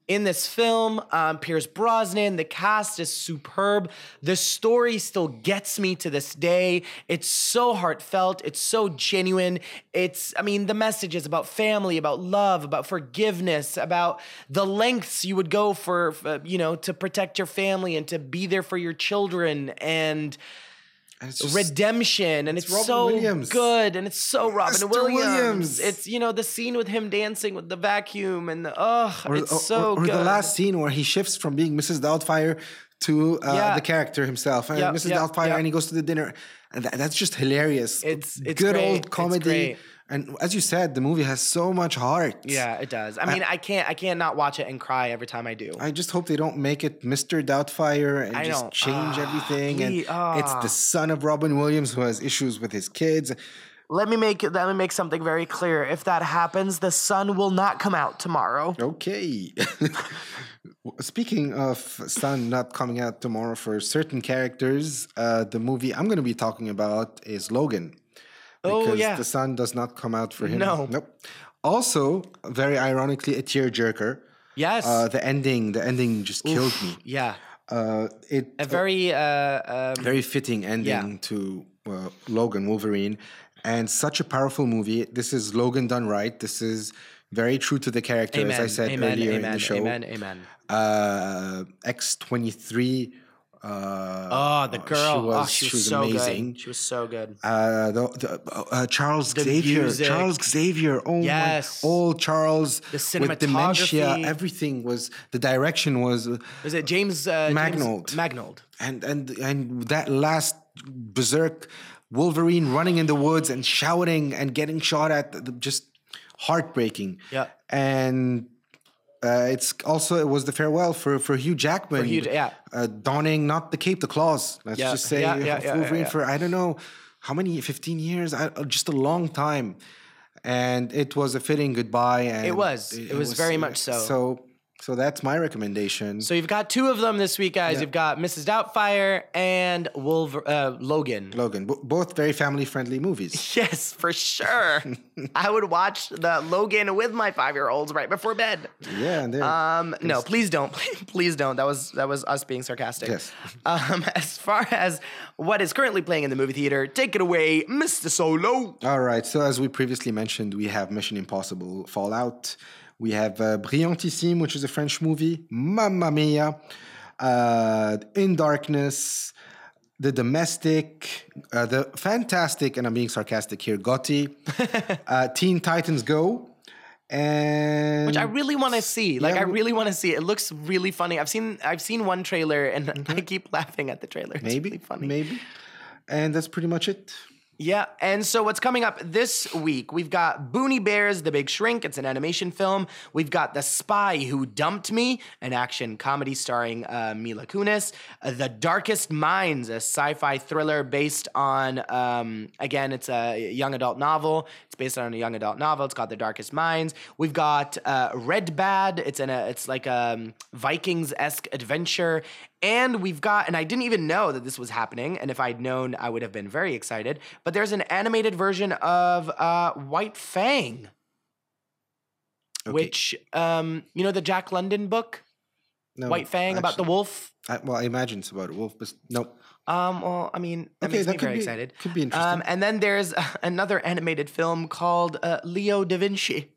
Speaker 1: in this film, um, Pierce Brosnan, the cast is superb. The story still gets me to this day. It's so heartfelt, it's so genuine. It's, I mean, the message is about family, about love, about forgiveness, about the lengths you would go for, for you know, to protect your family and to be there for your children and
Speaker 2: And it's just-
Speaker 1: redemption and it's,
Speaker 2: Robin
Speaker 1: so
Speaker 2: Williams.
Speaker 1: good and it's so Robin
Speaker 2: Mr.
Speaker 1: Williams.
Speaker 2: Williams.
Speaker 1: It's you know the scene with him dancing with the vacuum and the oh
Speaker 2: or,
Speaker 1: it's
Speaker 2: or-
Speaker 1: so
Speaker 2: or
Speaker 1: good.
Speaker 2: the last scene where he shifts from being Mrs. Doubtfire to uh,
Speaker 1: Yeah.
Speaker 2: the character himself, and Mrs. Doubtfire, and he goes to the dinner, and that, that's just hilarious.
Speaker 1: It's- it's
Speaker 2: good
Speaker 1: great.
Speaker 2: old
Speaker 1: It's
Speaker 2: comedy. And as you said, the movie has so much heart.
Speaker 1: yeah, it does. I mean, I, can't I can't not watch it and cry every time I do.
Speaker 2: I just hope they don't make it Mr. Doubtfire and
Speaker 1: I
Speaker 2: just change
Speaker 1: Ah,
Speaker 2: everything. And
Speaker 1: please, ah.
Speaker 2: it's the son of Robin Williams who has issues with his kids.
Speaker 1: let me make let me make something very clear. If that happens, the sun will not come out tomorrow.
Speaker 2: Okay. <laughs> Speaking of Sun not coming out tomorrow for certain characters, uh, the movie I'm going to be talking about is Logan.
Speaker 1: Oh, yeah.
Speaker 2: the sun does not come out for him.
Speaker 1: No.
Speaker 2: Nope. Also, very ironically, a tearjerker.
Speaker 1: Yes.
Speaker 2: Uh, the ending, the ending just killed me.
Speaker 1: yeah.
Speaker 2: Uh, it
Speaker 1: A very uh, um,
Speaker 2: very fitting ending to uh, Logan Wolverine, and such a powerful movie. This is Logan done right. This is very true to the character,
Speaker 1: amen,
Speaker 2: as I said
Speaker 1: amen,
Speaker 2: earlier
Speaker 1: amen,
Speaker 2: in the show.
Speaker 1: Amen. Amen.
Speaker 2: Uh, X twenty three. Uh,
Speaker 1: Oh, the girl.
Speaker 2: She was,
Speaker 1: oh, she was, so
Speaker 2: amazing.
Speaker 1: good. She was so good.
Speaker 2: Uh, the, the, uh, Charles Xavier,
Speaker 1: music.
Speaker 2: Charles Xavier, oh
Speaker 1: Yes.
Speaker 2: my, old Charles
Speaker 1: The
Speaker 2: with dementia, everything was the direction was,
Speaker 1: Was it James uh, James
Speaker 2: Mangold.
Speaker 1: Mangold.
Speaker 2: and and and that last berserk Wolverine running in the woods and shouting and getting shot at, the- just heartbreaking.
Speaker 1: Yeah.
Speaker 2: and uh, it's also it was the farewell for for Hugh Jackman.
Speaker 1: for Hugh- yeah.
Speaker 2: uh, donning not the cape, the claws. Let's
Speaker 1: Yeah,
Speaker 2: just say
Speaker 1: yeah, yeah,
Speaker 2: Wolverine for I don't know how many, fifteen years, I, uh, just a long time. And it was a fitting goodbye. And it
Speaker 1: was. It was very much so.
Speaker 2: So So that's my recommendation.
Speaker 1: So you've got two of them this week, guys.
Speaker 2: Yeah.
Speaker 1: You've got Mrs. Doubtfire and Wolver- uh, Logan.
Speaker 2: Logan, b- both very family friendly movies. <laughs>
Speaker 1: Yes, for sure. <laughs> I would watch the Logan with my five year olds right before bed.
Speaker 2: Yeah, and
Speaker 1: Um, no, please don't. <laughs> Please don't. That was that was us being sarcastic.
Speaker 2: Yes.
Speaker 1: Um, as far as what is currently playing in the movie theater, take it away, Mr. Solo.
Speaker 2: All right. So as we previously mentioned, we have Mission Impossible Fallout. We have uh, Brillantissime, which is a French movie. Mamma Mia. Uh, In Darkness. The Domestic. Uh, the fantastic, and I'm being sarcastic here, Gotti. <laughs> uh, Teen Titans Go. And
Speaker 1: Which I really want to see. Like
Speaker 2: Yeah,
Speaker 1: I really want to see. It looks really funny. I've seen I've seen one trailer and <laughs> I keep laughing at the trailer. It's
Speaker 2: Mm-hmm. maybe,
Speaker 1: really funny.
Speaker 2: maybe. And that's pretty much it.
Speaker 1: Yeah, and so what's coming up this week? We've got Boonie Bears, The Big Shrink. It's an animation film. We've got The Spy Who Dumped Me, an action comedy starring uh, Mila Kunis. Uh, the Darkest Minds, a sci-fi thriller based on, um, again, it's a young adult novel. It's based on a young adult novel. It's called The Darkest Minds. We've got uh, Redbad. It's in a, it's like a Vikings-esque adventure. And we've got, and I didn't even know that this was happening. And if I'd known, I would have been very excited. But there's an animated version of uh, White Fang,
Speaker 2: Okay.
Speaker 1: which, um, you know, the Jack London book,
Speaker 2: No,
Speaker 1: White Fang, about the wolf.
Speaker 2: I, well, I imagine it's about a wolf, but no.
Speaker 1: Um, well, I mean, that
Speaker 2: Okay,
Speaker 1: makes
Speaker 2: that
Speaker 1: me very
Speaker 2: be-
Speaker 1: excited.
Speaker 2: could be interesting.
Speaker 1: Um, and then there's <laughs> another animated film called uh, Leo da Vinci.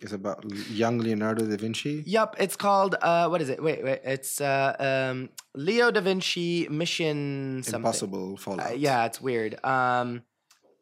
Speaker 2: It's about young Leonardo da Vinci.
Speaker 1: Yup, it's called uh, what is it? Wait, wait, it's uh, um, Leo da Vinci Mission something.
Speaker 2: Impossible
Speaker 1: Uh, yeah, it's weird. Um,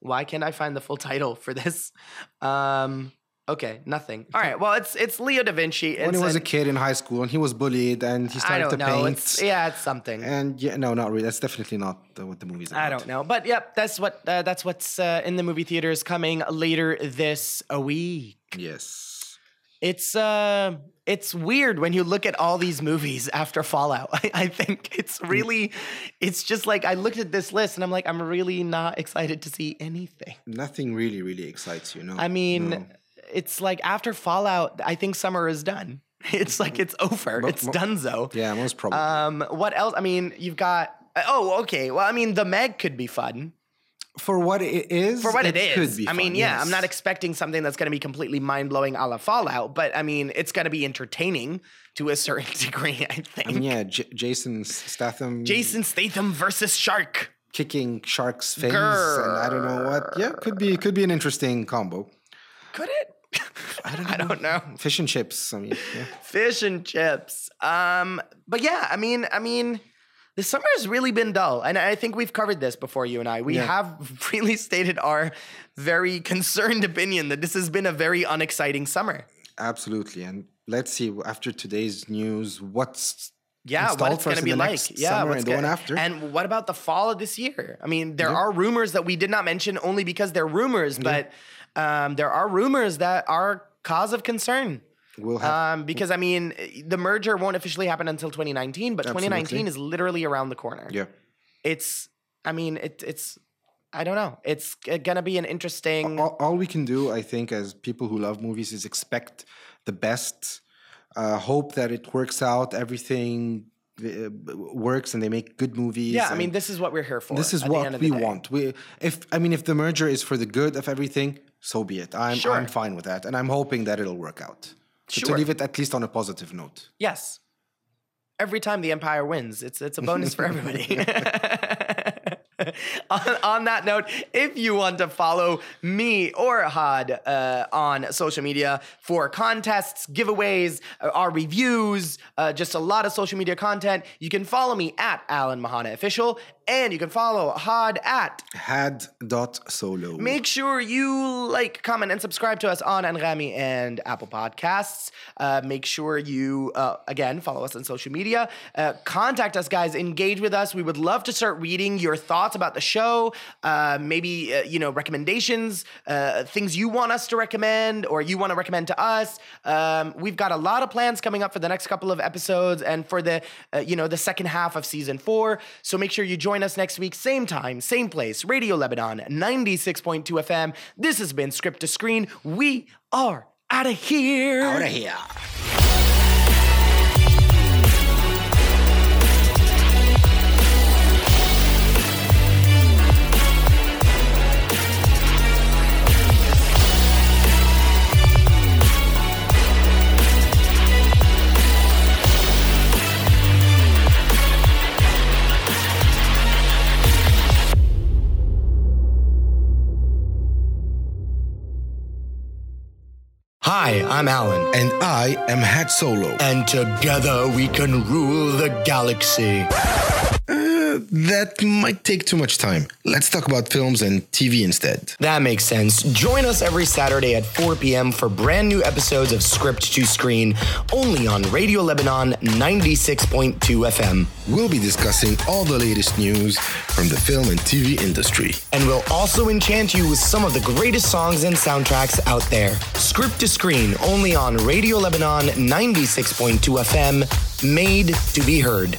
Speaker 1: why can't I find the full <laughs> title for this? Um, okay, nothing. All right, well, it's it's Leo da Vinci.
Speaker 2: When he was a kid in high school and he was bullied and he started to
Speaker 1: know.
Speaker 2: paint.
Speaker 1: It's yeah, it's something.
Speaker 2: And yeah, no, not really. That's definitely not uh, what the movie's about.
Speaker 1: I don't know, but yep, that's what uh, that's what's uh, in the movie theaters coming later this week.
Speaker 2: Yes.
Speaker 1: It's uh it's weird when you look at all these movies after Fallout. <laughs> I, I think it's
Speaker 2: Mm.
Speaker 1: really it's just like I looked at this list and I'm like I'm really not excited to see anything.
Speaker 2: Nothing really, really excites you. No.
Speaker 1: I mean,
Speaker 2: No.
Speaker 1: it's like after Fallout, I think summer is done. <laughs> It's like it's over.
Speaker 2: Mo-
Speaker 1: it's
Speaker 2: mo-
Speaker 1: donezo.
Speaker 2: Yeah, most probably.
Speaker 1: Um, what else? I mean, you've got. Oh, okay. Well, I mean, the Meg could be fun
Speaker 2: for what it is,
Speaker 1: for what it, is.
Speaker 2: could be
Speaker 1: I mean,
Speaker 2: fun,
Speaker 1: yeah,
Speaker 2: yes.
Speaker 1: I'm not expecting something that's going to be completely mind blowing a la Fallout, but I mean, it's going to be entertaining to a certain <laughs> degree. I think.
Speaker 2: I mean, yeah, J- Jason Statham.
Speaker 1: Jason Statham versus Shark.
Speaker 2: kicking sharks' fins, and I don't know what. Yeah, could be could be an interesting combo.
Speaker 1: Could it? I don't <laughs> know.
Speaker 2: Fish and chips. I mean, yeah.
Speaker 1: fish and chips. Um, but yeah, I mean, I mean, the summer has really been dull, and I think we've covered this before. You and I, we
Speaker 2: Yeah.
Speaker 1: have <laughs> really stated our very concerned opinion that this has been a very unexciting summer.
Speaker 2: absolutely. And let's see after today's news what's
Speaker 1: Yeah, what it's going to be like. Yeah, what's
Speaker 2: and the one after.
Speaker 1: And what about the fall of this year? I mean, there
Speaker 2: Yeah.
Speaker 1: are rumors that we did not mention only because they're rumors, but um, there are rumors that are cause of concern.
Speaker 2: We'll have.
Speaker 1: Um, because I mean, the merger won't officially happen until 2019, but 2019 is literally around the corner.
Speaker 2: yeah.
Speaker 1: It's, I mean, it, it's, I don't know. It's gonna be an interesting.
Speaker 2: all, all we can do, I think, as people who love movies, is expect the best. Uh, hope that it works out, everything uh, works, and they make good movies.
Speaker 1: yeah, I mean, this is what we're here for.
Speaker 2: this is
Speaker 1: at the end
Speaker 2: what we want. We, if I mean, if the merger is for the good of everything, so be it. I'm,
Speaker 1: Sure.
Speaker 2: I'm fine with that, and I'm hoping that it'll work out. So
Speaker 1: Sure.
Speaker 2: To leave it at least on a positive note.
Speaker 1: Yes. Every time the Empire wins, it's it's a bonus for everybody. <laughs> <laughs> on, on that note, if you want to follow me or Had uh, on social media for contests, giveaways, uh, our reviews, uh, just a lot of social media content, you can follow me at Alan Mahana Official, and you can follow Had at
Speaker 2: Had dot solo.
Speaker 1: Make sure you like, comment, and subscribe to us on Anghami and Apple Podcasts. Uh, make sure you, uh, again, follow us on social media. Uh, contact us, guys. Engage with us. We would love to start reading your thoughts about the show. Uh, maybe, uh, you know, recommendations, uh, things you want us to recommend or you want to recommend to us. Um, we've got a lot of plans coming up for the next couple of episodes and for the, uh, you know, the second half of season four. So make sure you join us next week, same time, same place, Radio Lebanon, 96.2 FM. This has been Script to Screen. We are out of here.
Speaker 2: Out of here.
Speaker 1: Hi, I'm Alan.
Speaker 2: And I am Hat Solo.
Speaker 1: And together we can rule the galaxy.
Speaker 2: Uh, That might take too much time. Let's talk about films and TV instead.
Speaker 1: That makes sense. Join us every Saturday at 4 p.m. for brand new episodes of Script to Screen, only on Radio Lebanon 96.2 FM.
Speaker 2: We'll be discussing all the latest news from the film and TV industry.
Speaker 1: And we'll also enchant you with some of the greatest songs and soundtracks out there. Script to Screen, only on Radio Lebanon 96.2 FM, made to be heard.